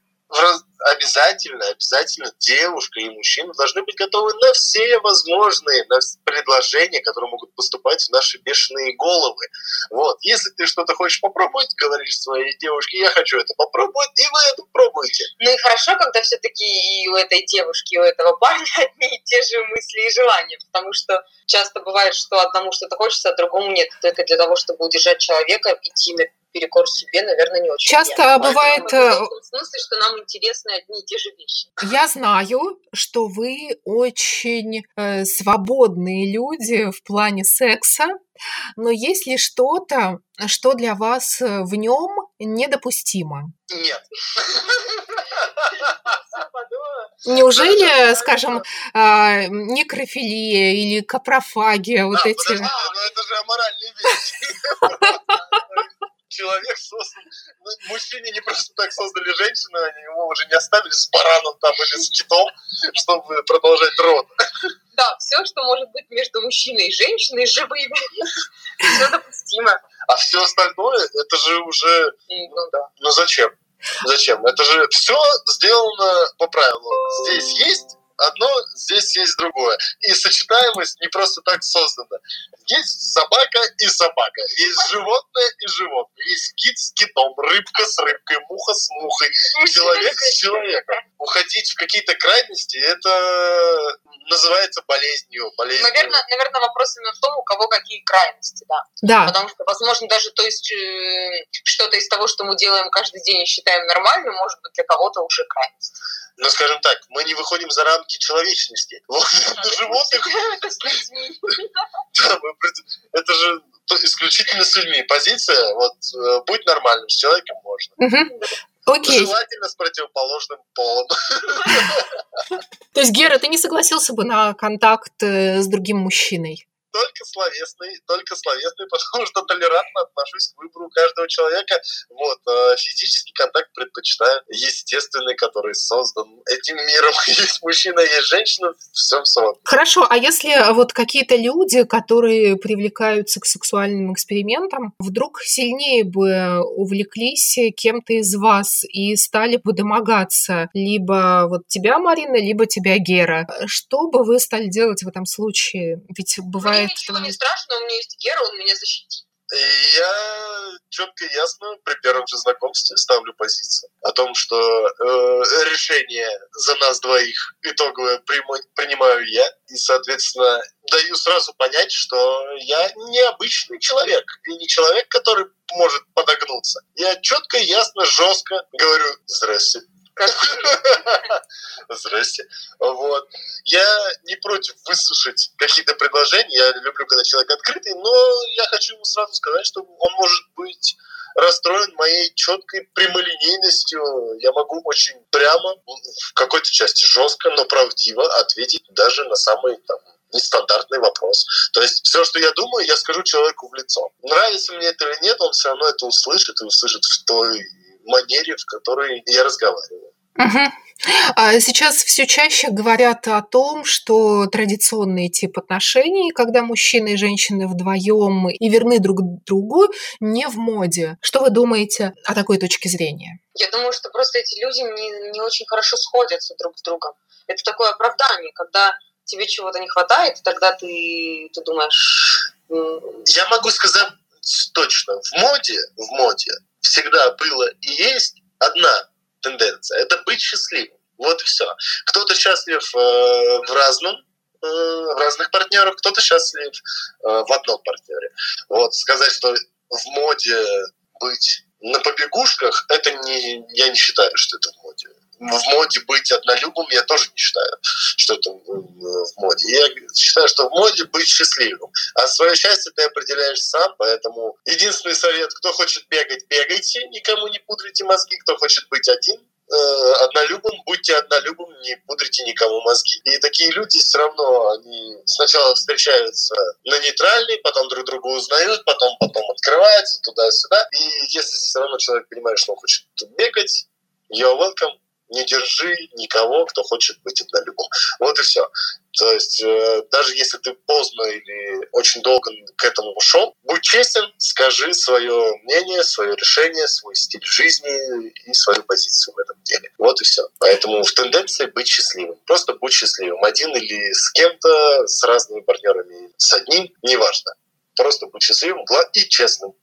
обязательно, обязательно девушка и мужчина должны быть готовы на все возможные на предложения, которые могут поступать в наши бешеные головы. Вот. Если ты что-то хочешь попробовать, говоришь своей девушке, я хочу это попробовать, и вы это пробуете. Ну и хорошо, когда все-таки и у этой девушки, и у этого парня одни и те же мысли и желания, потому что часто бывает, что одному что-то хочется, а другому нет. Только для того, чтобы удержать человека, идти на перекор себе, наверное, не очень. Часто приятно. бывает... Поэтому в смысле, что нам интересны одни и те же вещи. Я знаю, что вы очень э, свободные люди в плане секса, но есть ли что-то, что для вас э, в нем недопустимо? Нет. Неужели, скажем, а, некрофилия или капрофагия, вот эти... Подожди, но это же аморальные вещи человек создан... Ну, мужчине не просто так создали женщину, они его уже не оставили с бараном там или с китом, чтобы продолжать род. Да, все, что может быть между мужчиной и женщиной, живыми, все допустимо. А все остальное, это же уже... Ну, да. ну зачем? Зачем? Это же все сделано по правилу. Здесь есть одно, здесь есть другое. И сочетаемость не просто так создана. Есть собака и собака, есть животное и животное, есть кит с китом, рыбка с рыбкой, муха с мухой, человек с человеком. Уходить в какие-то крайности, это называется болезнью. болезнью. Наверное, наверное, вопрос именно в том, у кого какие крайности, да. Да. Потому что, возможно, даже то есть э, что-то из того, что мы делаем каждый день и считаем нормальным, может быть для кого-то уже крайность ну, скажем так, мы не выходим за рамки человечности. Вот, на животных... Это же исключительно с людьми. Позиция, вот, э, будь нормальным, с человеком можно. Окей. Желательно с противоположным полом. То есть, Гера, ты не согласился бы на контакт э, с другим мужчиной? Только словесный, только словесный, потому что толерантно отношусь к выбору каждого человека. Вот, а физический контакт предпочитаю естественный, который создан этим миром. Есть мужчина, есть женщина, все в Хорошо, а если вот какие-то люди, которые привлекаются к сексуальным экспериментам, вдруг сильнее бы увлеклись кем-то из вас и стали бы домогаться либо вот тебя, Марина, либо тебя, Гера, что бы вы стали делать в этом случае? Ведь бывает... Мне ничего не страшно, у меня есть Гера, он меня защитит. И я четко и ясно при первом же знакомстве ставлю позицию о том, что э, решение за нас двоих итоговое принимаю я. И, соответственно, даю сразу понять, что я необычный человек. И не человек, который может подогнуться. Я четко, ясно, жестко говорю «Здрасте, Здрасте. Вот. Я не против выслушать какие-то предложения. Я люблю, когда человек открытый, но я хочу ему сразу сказать, что он может быть расстроен моей четкой прямолинейностью. Я могу очень прямо, в какой-то части жестко, но правдиво ответить даже на самый там, нестандартный вопрос. То есть все, что я думаю, я скажу человеку в лицо. Нравится мне это или нет, он все равно это услышит и услышит в той манере, в которой я разговариваю. Угу. А сейчас все чаще говорят о том, что традиционный тип отношений, когда мужчина и женщина вдвоем и верны друг другу, не в моде. Что вы думаете о такой точке зрения? Я думаю, что просто эти люди не, не очень хорошо сходятся друг с другом. Это такое оправдание, когда тебе чего-то не хватает, тогда ты, ты думаешь... Я могу сказать точно, в моде, в моде всегда было и есть одна тенденция. Это быть счастливым. Вот и все. Кто-то счастлив э, в разном э, в разных партнерах, кто-то счастлив э, в одном партнере. Вот сказать, что в моде быть на побегушках, это не, я не считаю, что это в моде в моде быть однолюбом, я тоже не считаю, что это в моде. Я считаю, что в моде быть счастливым. А свое счастье ты определяешь сам, поэтому единственный совет, кто хочет бегать, бегайте, никому не пудрите мозги, кто хочет быть один, э, однолюбом, будьте однолюбом, не пудрите никому мозги. И такие люди все равно, они сначала встречаются на нейтральной, потом друг друга узнают, потом потом открываются туда-сюда. И если все равно человек понимает, что он хочет бегать, you're welcome, не держи никого, кто хочет быть однолюбом. Вот и все. То есть э, даже если ты поздно или очень долго к этому ушел, будь честен, скажи свое мнение, свое решение, свой стиль жизни и свою позицию в этом деле. Вот и все. Поэтому в тенденции быть счастливым. Просто будь счастливым. Один или с кем-то, с разными партнерами, с одним, неважно. Просто будь счастливым и честным.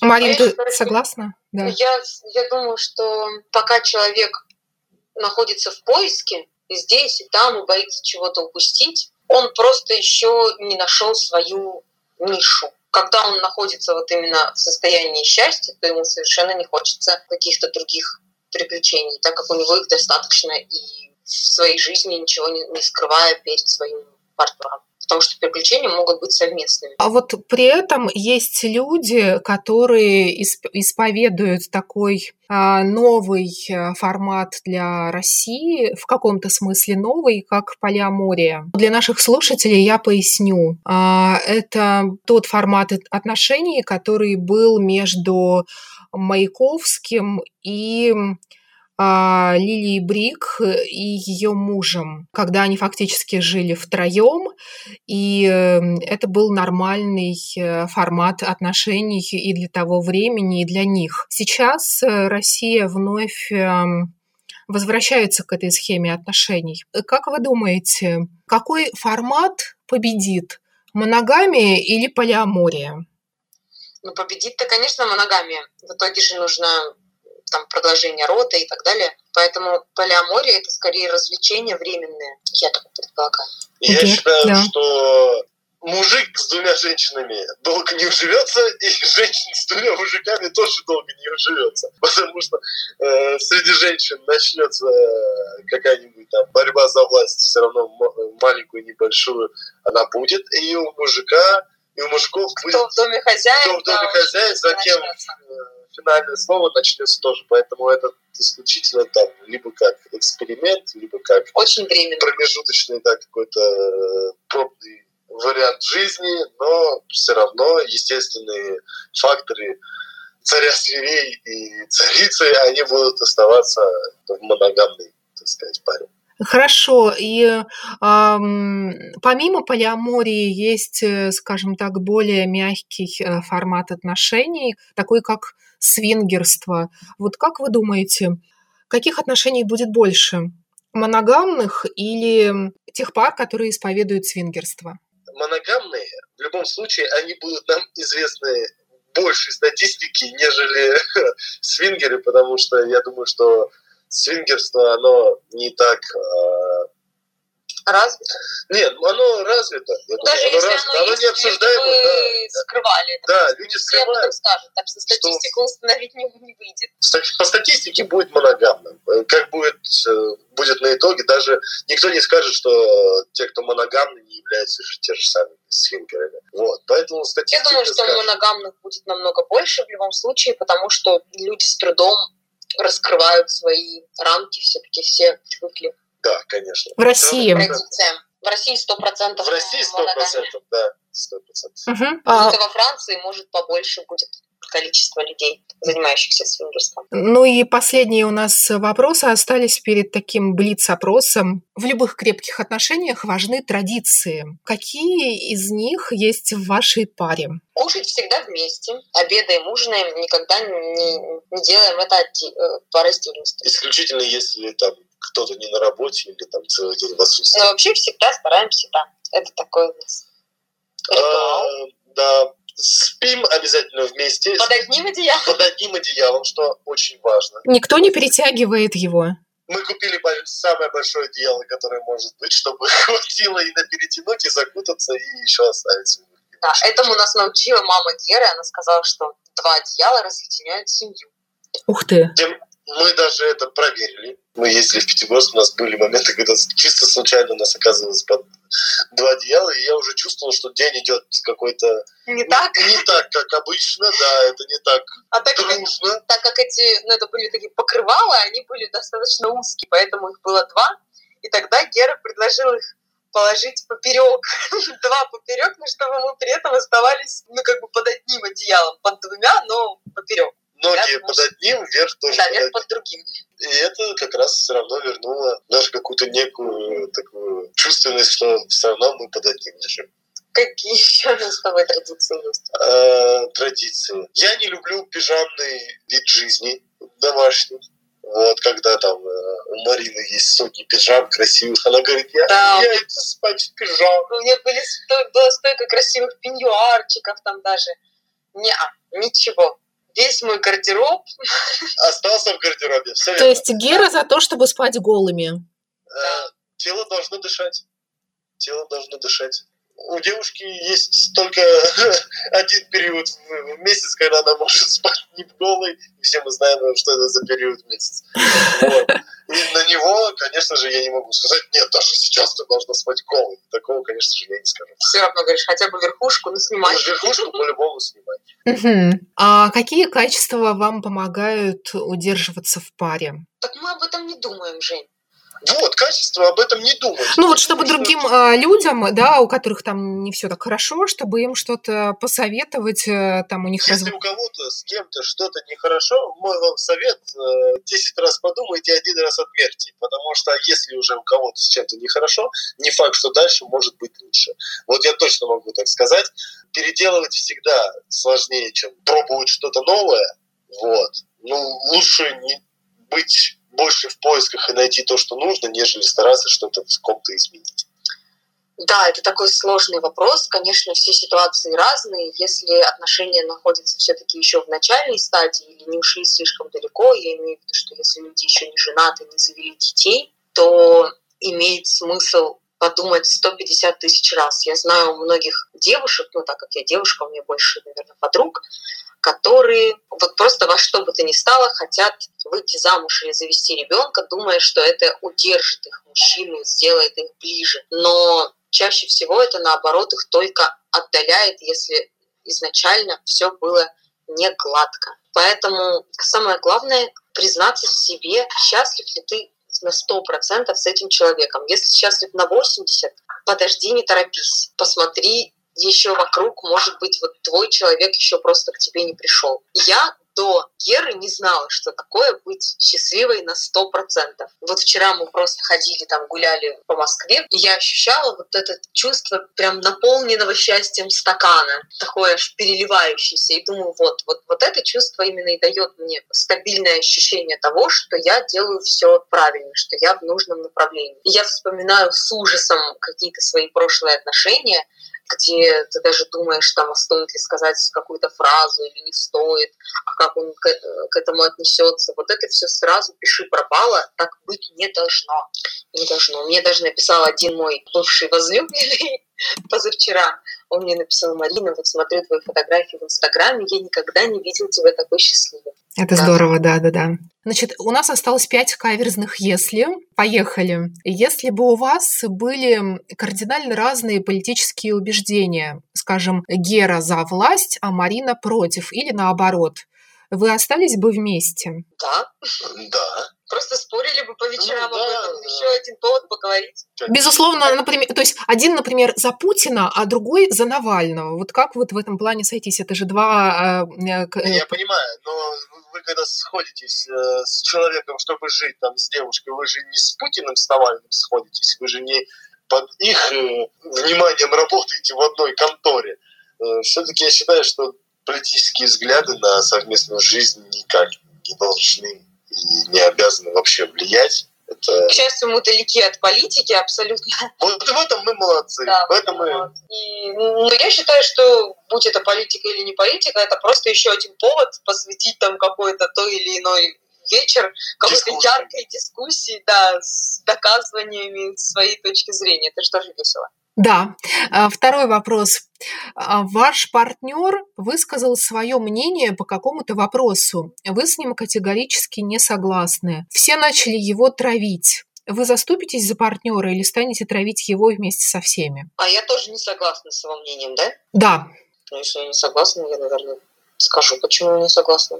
Марин, ты согласна? Да. Я, я думаю, что пока человек находится в поиске, и здесь, и там, и боится чего-то упустить, он просто еще не нашел свою нишу. Когда он находится вот именно в состоянии счастья, то ему совершенно не хочется каких-то других приключений, так как у него их достаточно и в своей жизни ничего не, не скрывая перед своим партнером потому что приключения могут быть совместными. А вот при этом есть люди, которые исповедуют такой а, новый э, формат для России, в каком-то смысле новый, как полиамория. Для наших слушателей я поясню. А, это тот формат отношений, который был между Маяковским и а, Лилии Брик и ее мужем, когда они фактически жили втроем, и эм, это был нормальный э, формат отношений и для того времени, и для них. Сейчас э, Россия вновь эм, возвращается к этой схеме отношений. Как вы думаете, какой формат победит? Моногамия или полиамория? Ну, победит-то, конечно, моногамия. В итоге же нужно там, продолжение рода и так далее. Поэтому полиамория – это скорее развлечение временное, я так предполагаю. Я okay. считаю, да. что мужик с двумя женщинами долго не уживется, и женщина с двумя мужиками тоже долго не уживется. Потому что э, среди женщин начнется какая-нибудь там борьба за власть, все равно маленькую, небольшую она будет. И у мужика, и у мужиков кто будет... в доме хозяин, кто в доме да, хозяин, затем финальное слово начнется тоже, поэтому это исключительно там либо как эксперимент, либо как очень временно промежуточный да, какой-то э, пробный вариант жизни, но все равно естественные факторы царя зверей и царицы, они будут оставаться в моногамной, так сказать, паре. Хорошо. И э, помимо полиамории есть, э, скажем так, более мягкий э, формат отношений, такой как свингерство. Вот как вы думаете, каких отношений будет больше? Моногамных или тех пар, которые исповедуют свингерство? Моногамные, в любом случае, они будут нам известны больше статистики, нежели свингеры, потому что я думаю, что свингерство, оно не так э, развито? Нет, оно развито. Я Даже думаю, если оно, развито. оно, оно есть, необсуждаемо. вы Да, скрывали это. да, люди об этом скрывают. скажут, так что статистику установить не, не выйдет. По статистике будет моногамным. Э, Как будет, э, будет на итоге, даже никто не скажет, что те, кто моногамны, не являются же те же самыми свингерами. Вот. Поэтому Я статистика думаю, что скажет. моногамных будет намного больше в любом случае, потому что люди с трудом раскрывают свои рамки, все-таки все привыкли Да, конечно. В России. В России сто процентов В России сто процентов, да, сто процентов. Мгм. А, во Франции, может, побольше будет количество людей, занимающихся свингерством. Ну и последние у нас вопросы остались перед таким блиц-опросом. В любых крепких отношениях важны традиции. Какие из них есть в вашей паре? Кушать всегда вместе, обедаем, ужинаем, никогда не, не делаем это э, по раздельности. Исключительно, если там кто-то не на работе или там целый день в отсутствии. Но вообще всегда стараемся, да. Это такой у нас ритуал. А, Да, спим обязательно вместе. Под одним одеялом. под одним одеялом, что очень важно. Никто не перетягивает его. Мы купили самое большое одеяло, которое может быть, чтобы хватило и на перетянуть, и закутаться, и еще оставить. Да, этому нас научила мама Геры. Она сказала, что два одеяла разъединяют семью. Ух ты. Тем- Мы даже это проверили. Мы ездили в Пятигорск, у нас были моменты, когда чисто случайно у нас оказывалось под два одеяла, и я уже чувствовал, что день идет какой-то Не так? не так, как обычно, да, это не так А так как, дружно. так как эти, ну, это были такие покрывала, они были достаточно узкие, поэтому их было два. И тогда Гера предложил их положить поперек, два поперек, но чтобы мы при этом оставались, ну, как бы под одним одеялом, под двумя, но поперек. Ноги Да, под одним, вверх тоже Да, под вверх одним. под другим. И это как раз все равно вернуло даже какую-то некую такую чувственность, что все равно мы под одним лежим. Какие еще с тобой традиции есть? Э, традиции. Я не люблю пижамный вид жизни домашний. Вот, когда там э, у Марины есть сотни пижам красивых, она говорит, я, Да. я иду спать в пижам. У меня были было столько красивых пеньюарчиков там даже. Не, ничего. Весь мой гардероб Остался в гардеробе. Все То есть Гера за то, чтобы спать голыми. Э, тело должно дышать. Тело должно дышать. У девушки есть только один период в месяц, когда она может спать не голой. И все мы знаем, что это за период в месяц. Вот. И на него, конечно же, я не могу сказать, нет, даже сейчас ты должна спать голой. Такого, конечно же, я не скажу. все равно говоришь, хотя бы верхушку, ну снимай. Но верхушку по-любому снимать. А какие качества вам помогают удерживаться в паре? Так мы об этом не думаем, Жень. Вот, качество об этом не думать. Ну вот чтобы Потому что- другим а, людям, да, у которых там не все так хорошо, чтобы им что-то посоветовать, э, там у них Если раз- у кого-то с кем-то что-то нехорошо, мой вам совет, э, 10 раз подумайте, один раз отмерьте. Потому что если уже у кого-то с чем-то нехорошо, не факт, что дальше может быть лучше. Вот я точно могу так сказать. Переделывать всегда сложнее, чем пробовать что-то новое. Вот. Ну, лучше не быть больше в поисках и найти то, что нужно, нежели стараться что-то в ком-то изменить. Да, это такой сложный вопрос. Конечно, все ситуации разные. Если отношения находятся все-таки еще в начальной стадии или не ушли слишком далеко, я имею в виду, что если люди еще не женаты, не завели детей, то имеет смысл подумать 150 тысяч раз. Я знаю многих девушек, ну так как я девушка, у меня больше, наверное, подруг, которые вот просто во что бы то ни стало хотят выйти замуж или завести ребенка, думая, что это удержит их мужчину, сделает их ближе. Но чаще всего это наоборот их только отдаляет, если изначально все было не гладко. Поэтому самое главное признаться в себе, счастлив ли ты на 100% с этим человеком. Если счастлив на 80%, подожди, не торопись, посмотри еще вокруг, может быть, вот твой человек еще просто к тебе не пришел. Я до Геры не знала, что такое быть счастливой на сто процентов. Вот вчера мы просто ходили там, гуляли по Москве, и я ощущала вот это чувство прям наполненного счастьем стакана, такое аж переливающееся. И думаю, вот, вот, вот это чувство именно и дает мне стабильное ощущение того, что я делаю все правильно, что я в нужном направлении. И я вспоминаю с ужасом какие-то свои прошлые отношения, где ты даже думаешь, там, а стоит ли сказать какую-то фразу или не стоит, а как он к, к этому отнесется. Вот это все сразу пиши пропало, так быть не должно. Не должно. Мне даже написал один мой бывший возлюбленный позавчера. Он мне написал, Марина, вот смотрю твои фотографии в Инстаграме, я никогда не видел тебя такой счастливой. Это да. здорово, да-да-да. Значит, у нас осталось пять каверзных «если». Поехали. Если бы у вас были кардинально разные политические убеждения, скажем, Гера за власть, а Марина против, или наоборот, вы остались бы вместе? Да. Да. Просто спорили бы по вечерам ну, да, об этом. Еще один повод поговорить. Безусловно, например, то есть один, например, за Путина, а другой за Навального. Вот как вот в этом плане сойтись? Это же два... Э, э, Я понимаю, но вы когда сходитесь э, с человеком, чтобы жить там с девушкой, вы же не с Путиным, с Навальным сходитесь, вы же не под их э, вниманием работаете в одной конторе. Э, Все-таки я считаю, что политические взгляды на совместную жизнь никак не должны и не обязаны вообще влиять. Это... К счастью, мы далеки от политики абсолютно. Вот в этом мы молодцы. Да, в этом мы... И, ну, я считаю, что будь это политика или не политика, это просто еще один повод посвятить там какой-то той или иной вечер какой-то яркой дискуссии, да, с доказываниями своей точки зрения. Это же тоже весело. Да. А, второй вопрос. А, ваш партнер высказал свое мнение по какому-то вопросу. Вы с ним категорически не согласны. Все начали его травить. Вы заступитесь за партнера или станете травить его вместе со всеми? А я тоже не согласна с его мнением, да? Да. Ну, если я не согласна, я, наверное, скажу, почему я не согласна.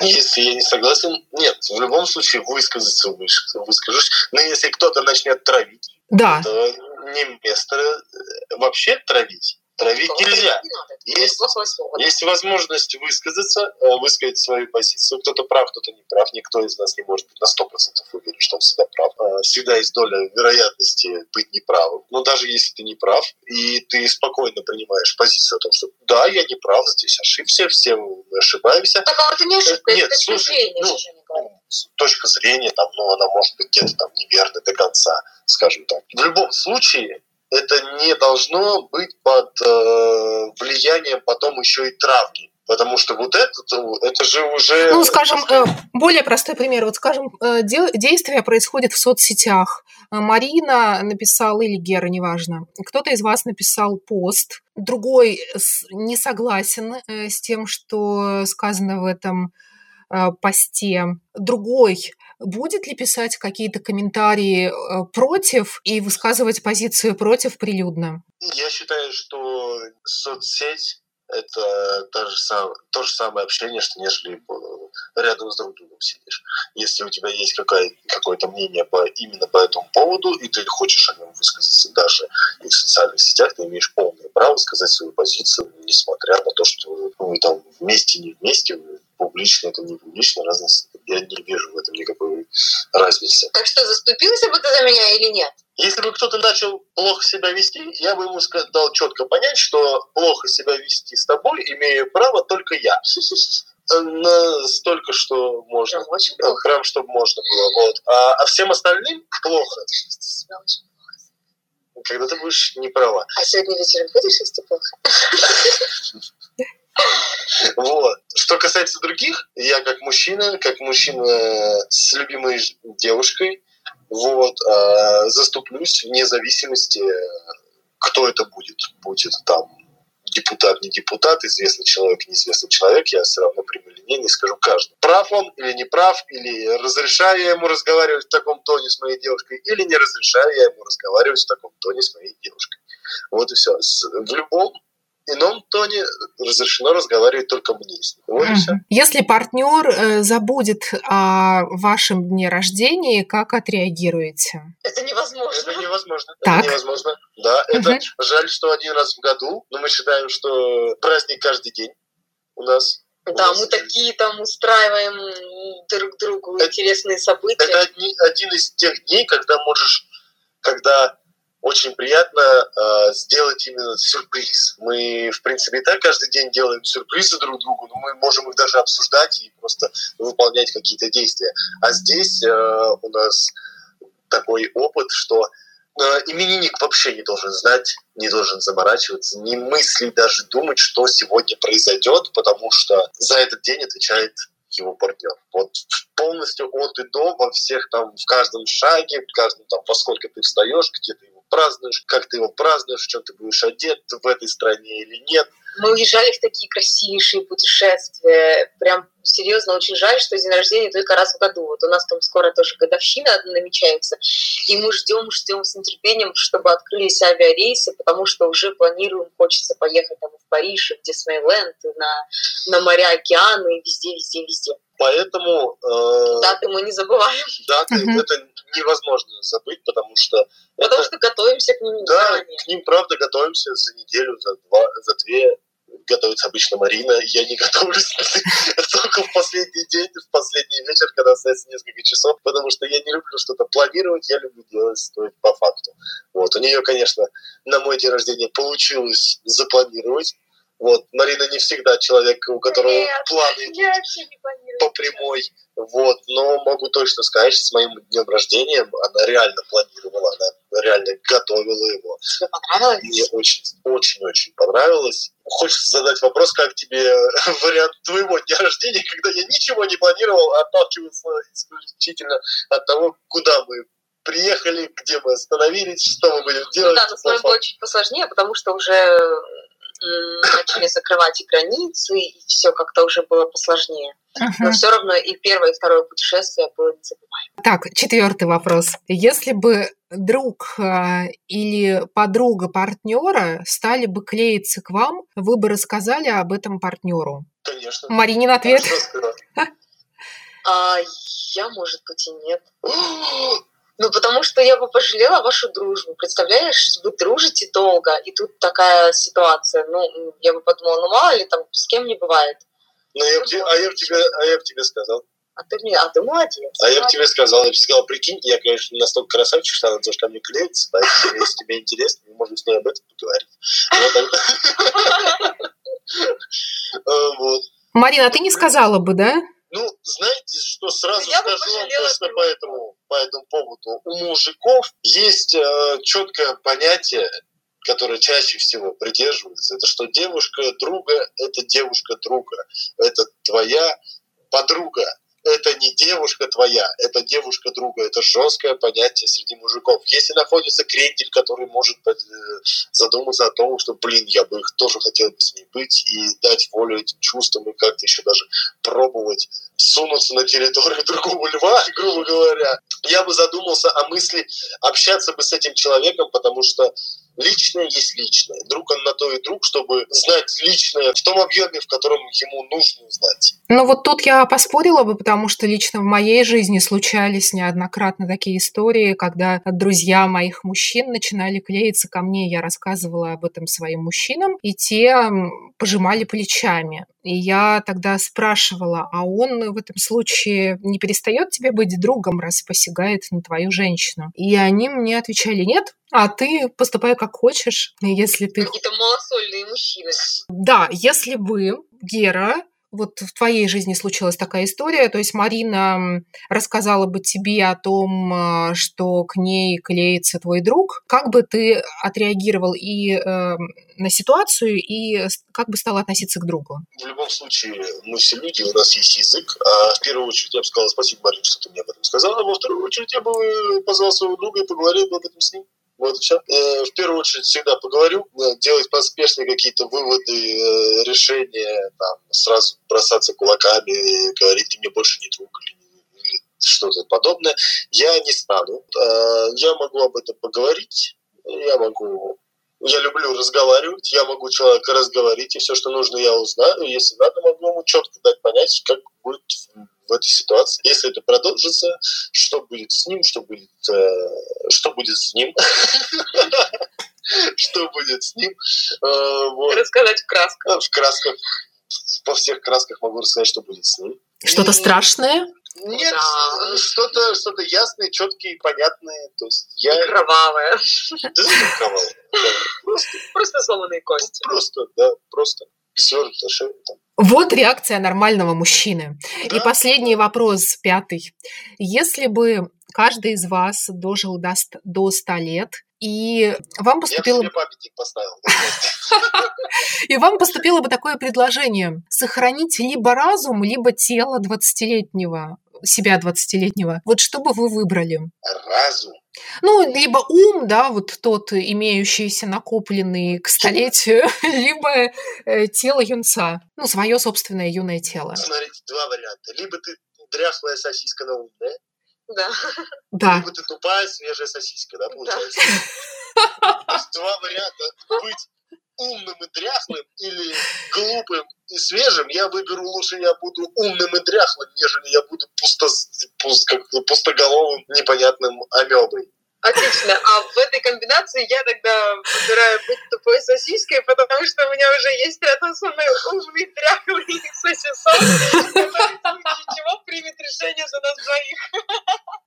Если я не согласен, нет, в любом случае высказаться выскажусь. Но если кто-то начнет травить, да. то не место э, вообще травить. Травить нельзя. Есть, есть возможность высказаться, э, высказать свою позицию. Кто-то прав, кто-то не прав. Никто из нас не может быть на 100% уверен, что он всегда прав. Э, всегда есть доля вероятности быть неправым. Но даже если ты не прав, и ты спокойно принимаешь позицию о том, что да, я не прав, здесь ошибся, все мы ошибаемся. Так а это не ошибка, Нет, это слушай, зрения, ну, точка зрения, там, ну, она может быть где-то там неверна до конца, скажем так. В любом случае, это не должно быть под э, влиянием потом еще и травки. Потому что вот это, это же уже... Ну, скажем, э, более простой пример. Вот, скажем, э, действие происходит в соцсетях. Марина написала, или Гера, неважно, кто-то из вас написал пост, другой не согласен э, с тем, что сказано в этом посте, другой будет ли писать какие-то комментарии э, против и высказывать позицию против прилюдно? Я считаю, что соцсеть это то же, самое, то же самое общение, что нежели э, рядом с друг другом сидишь. Если у тебя есть какое- какое-то мнение по, именно по этому поводу, и ты хочешь о нем высказаться даже и в социальных сетях, ты имеешь полное право сказать свою позицию, несмотря на то, что вы там вместе, не вместе, публично, это не публично, разница. Я не вижу в этом никакой разницы. Так что, заступился бы ты за меня или нет? Если бы кто-то начал плохо себя вести, я бы ему дал четко понять, что плохо себя вести с тобой имею право только я. Столько, что можно. Прям, очень плохо. Прям, чтобы можно было. Вот. А, а всем остальным плохо. Когда ты будешь не права. А сегодня вечером будешь вести плохо? Вот. Что касается других, я как мужчина, как мужчина с любимой девушкой, вот, э, заступлюсь вне зависимости, кто это будет. Будь это там депутат, не депутат, известный человек, неизвестный человек, я все равно прямолинейно скажу каждому. Прав он или не прав, или разрешаю я ему разговаривать в таком тоне с моей девушкой, или не разрешаю я ему разговаривать в таком тоне с моей девушкой. Вот и все. В любом ином тоне разрешено разговаривать только мне с ним. Вот угу. Если партнер э, забудет о вашем дне рождения, как отреагируете? Это невозможно. Это невозможно. Так. Это невозможно. Да, это жаль, что один раз в году, но мы считаем, что праздник каждый день у нас. Да, мы такие там устраиваем друг другу это, интересные события. Это одни, один из тех дней, когда можешь, когда очень приятно э, сделать именно сюрприз. Мы, в принципе, и так каждый день делаем сюрпризы друг другу, но мы можем их даже обсуждать и просто выполнять какие-то действия. А здесь э, у нас такой опыт, что э, именинник вообще не должен знать, не должен заморачиваться, не мыслить даже думать, что сегодня произойдет, потому что за этот день отвечает его партнер. Вот полностью от и до во всех там, в каждом шаге, в каждом там, во сколько ты встаешь, где ты празднуешь, как ты его празднуешь, в чем ты будешь одет в этой стране или нет. Мы уезжали в такие красивейшие путешествия. Прям серьезно очень жаль, что день рождения только раз в году. Вот у нас там скоро тоже годовщина намечается. И мы ждем, ждем с нетерпением, чтобы открылись авиарейсы, потому что уже планируем, хочется поехать там в Париж, в Диснейленд, на, на моря, океаны, везде, везде, везде. Поэтому... Э, даты мы не забываем. Даты угу. это невозможно забыть, потому что... Потому это, что готовимся к ним Да, заранее. к ним правда готовимся за неделю, за два, за две. Готовится обычно Марина, я не готовлюсь только в последний день, в последний вечер, когда остается несколько часов, потому что я не люблю что-то планировать, я люблю делать стоит по факту. Вот. У нее, конечно, на мой день рождения получилось запланировать, вот. Марина не всегда человек, у которого Нет, планы по прямой. Вот. Но могу точно сказать, что с моим днем рождения она реально планировала, она реально готовила его. Тебе понравилось? Мне очень, очень-очень понравилось. Хочется задать вопрос, как тебе вариант твоего дня рождения, когда я ничего не планировал, а отталкиваться исключительно от того, куда мы приехали, где мы остановились, что мы будем делать. Ну да, но с вами было чуть посложнее, потому что уже начали закрывать и границы, и все как-то уже было посложнее. Uh-huh. Но все равно и первое, и второе путешествие было незабываемо. Так, четвертый вопрос. Если бы друг э, или подруга партнера стали бы клеиться к вам, вы бы рассказали об этом партнеру? Конечно. Маринин ответ. А, я, может быть, и нет. Ну, потому что я бы пожалела вашу дружбу. Представляешь, вы дружите долго, и тут такая ситуация. Ну, я бы подумала, ну, мало ли, там, с кем не бывает. Ну, я, ну, а, я тебе, а я бы тебе сказал. А ты, мне, а ты молодец. А я бы тебе сказал, я бы сказал, прикинь, я, конечно, настолько красавчик, что она тоже ко мне клеится, поэтому, если тебе интересно, мы можем с ней об этом поговорить. Вот. Марина, а ты не сказала бы, да? Ну, знаете, что сразу ну, скажу вам точно по этому, по этому поводу. У мужиков есть э, четкое понятие, которое чаще всего придерживается. Это что девушка друга – это девушка друга. Это твоя подруга это не девушка твоя, это девушка друга, это жесткое понятие среди мужиков. Если находится крендель, который может э, задуматься о том, что, блин, я бы их тоже хотел бы с ней быть и дать волю этим чувствам и как-то еще даже пробовать сунуться на территорию другого льва, грубо говоря, я бы задумался о мысли общаться бы с этим человеком, потому что личное есть личное. Друг он на то и друг, чтобы знать личное в том объеме, в котором ему нужно знать. Ну вот тут я поспорила бы, потому что лично в моей жизни случались неоднократно такие истории, когда друзья моих мужчин начинали клеиться ко мне, я рассказывала об этом своим мужчинам, и те пожимали плечами. И я тогда спрашивала, а он в этом случае не перестает тебе быть другом, раз посягает на твою женщину? И они мне отвечали, нет, а ты поступай как хочешь, если ты... Какие-то малосольные мужчины. Да, если бы Гера вот в твоей жизни случилась такая история, то есть Марина рассказала бы тебе о том, а, что к ней клеится твой друг, как бы ты отреагировал и э, на ситуацию, и как бы стал относиться к другу? В любом случае, мы все люди, у нас есть язык, а в первую очередь я бы сказала спасибо, Марина, что ты мне об этом сказала, а во вторую очередь я бы позвал своего друга и поговорил бы об этом с ним. Вот и все. Э, в первую очередь всегда поговорю, э, делать поспешные какие-то выводы, э, решения, там, сразу бросаться кулаками, говорить, ты мне больше не друг или что-то подобное. Я не стану. Я могу об этом поговорить, я могу Я люблю разговаривать, я могу человека разговорить, и все, что нужно, я узнаю. Если надо, могу ему четко дать понять, как будет в этой ситуации. Если это продолжится, что будет с ним, что будет, э, что будет с ним, что будет с ним. Э, рассказать в красках. В красках, по всех красках могу рассказать, что будет с ним. Что-то страшное? Нет, да. что-то что ясное, четкое и понятное. То есть я... И кровавое. Да, кровавое. Просто, просто сломанные кости. Просто, да, просто. Шея там. Вот реакция нормального мужчины. Да. И последний вопрос, пятый. Если бы каждый из вас дожил до, до 100 лет, и вам поступило... Я памятник поставил. И вам поступило бы такое предложение сохранить либо разум, либо тело 20-летнего себя 20-летнего. Вот что бы вы выбрали? Разум. Ну, либо ум, да, вот тот, имеющийся накопленный к столетию, либо э, тело юнца, ну, свое собственное юное тело. Смотрите, два варианта. Либо ты дряхлая сосиска на умная, да. Да. Либо ты тупая, свежая сосиска, да, получается? два варианта. Быть умным и дряхлым или глупым и свежим, я выберу лучше я буду умным и дряхлым, нежели я буду пусто, пуст, как, пустоголовым непонятным амебой. Отлично. А в этой комбинации я тогда выбираю быть тупой сосиской, потому что у меня уже есть рядом со мной умный дряхлый сосисон, который чего примет решение за нас двоих.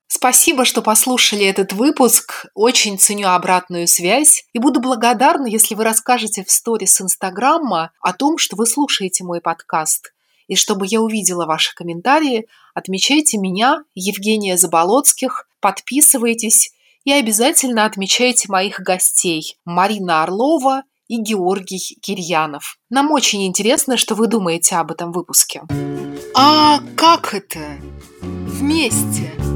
Спасибо, что послушали этот выпуск. Очень ценю обратную связь. И буду благодарна, если вы расскажете в сторис Инстаграма о том, что вы слушаете мой подкаст. И чтобы я увидела ваши комментарии, отмечайте меня, Евгения Заболоцких, подписывайтесь и обязательно отмечайте моих гостей Марина Орлова и Георгий Кирьянов. Нам очень интересно, что вы думаете об этом выпуске. А как это? Вместе.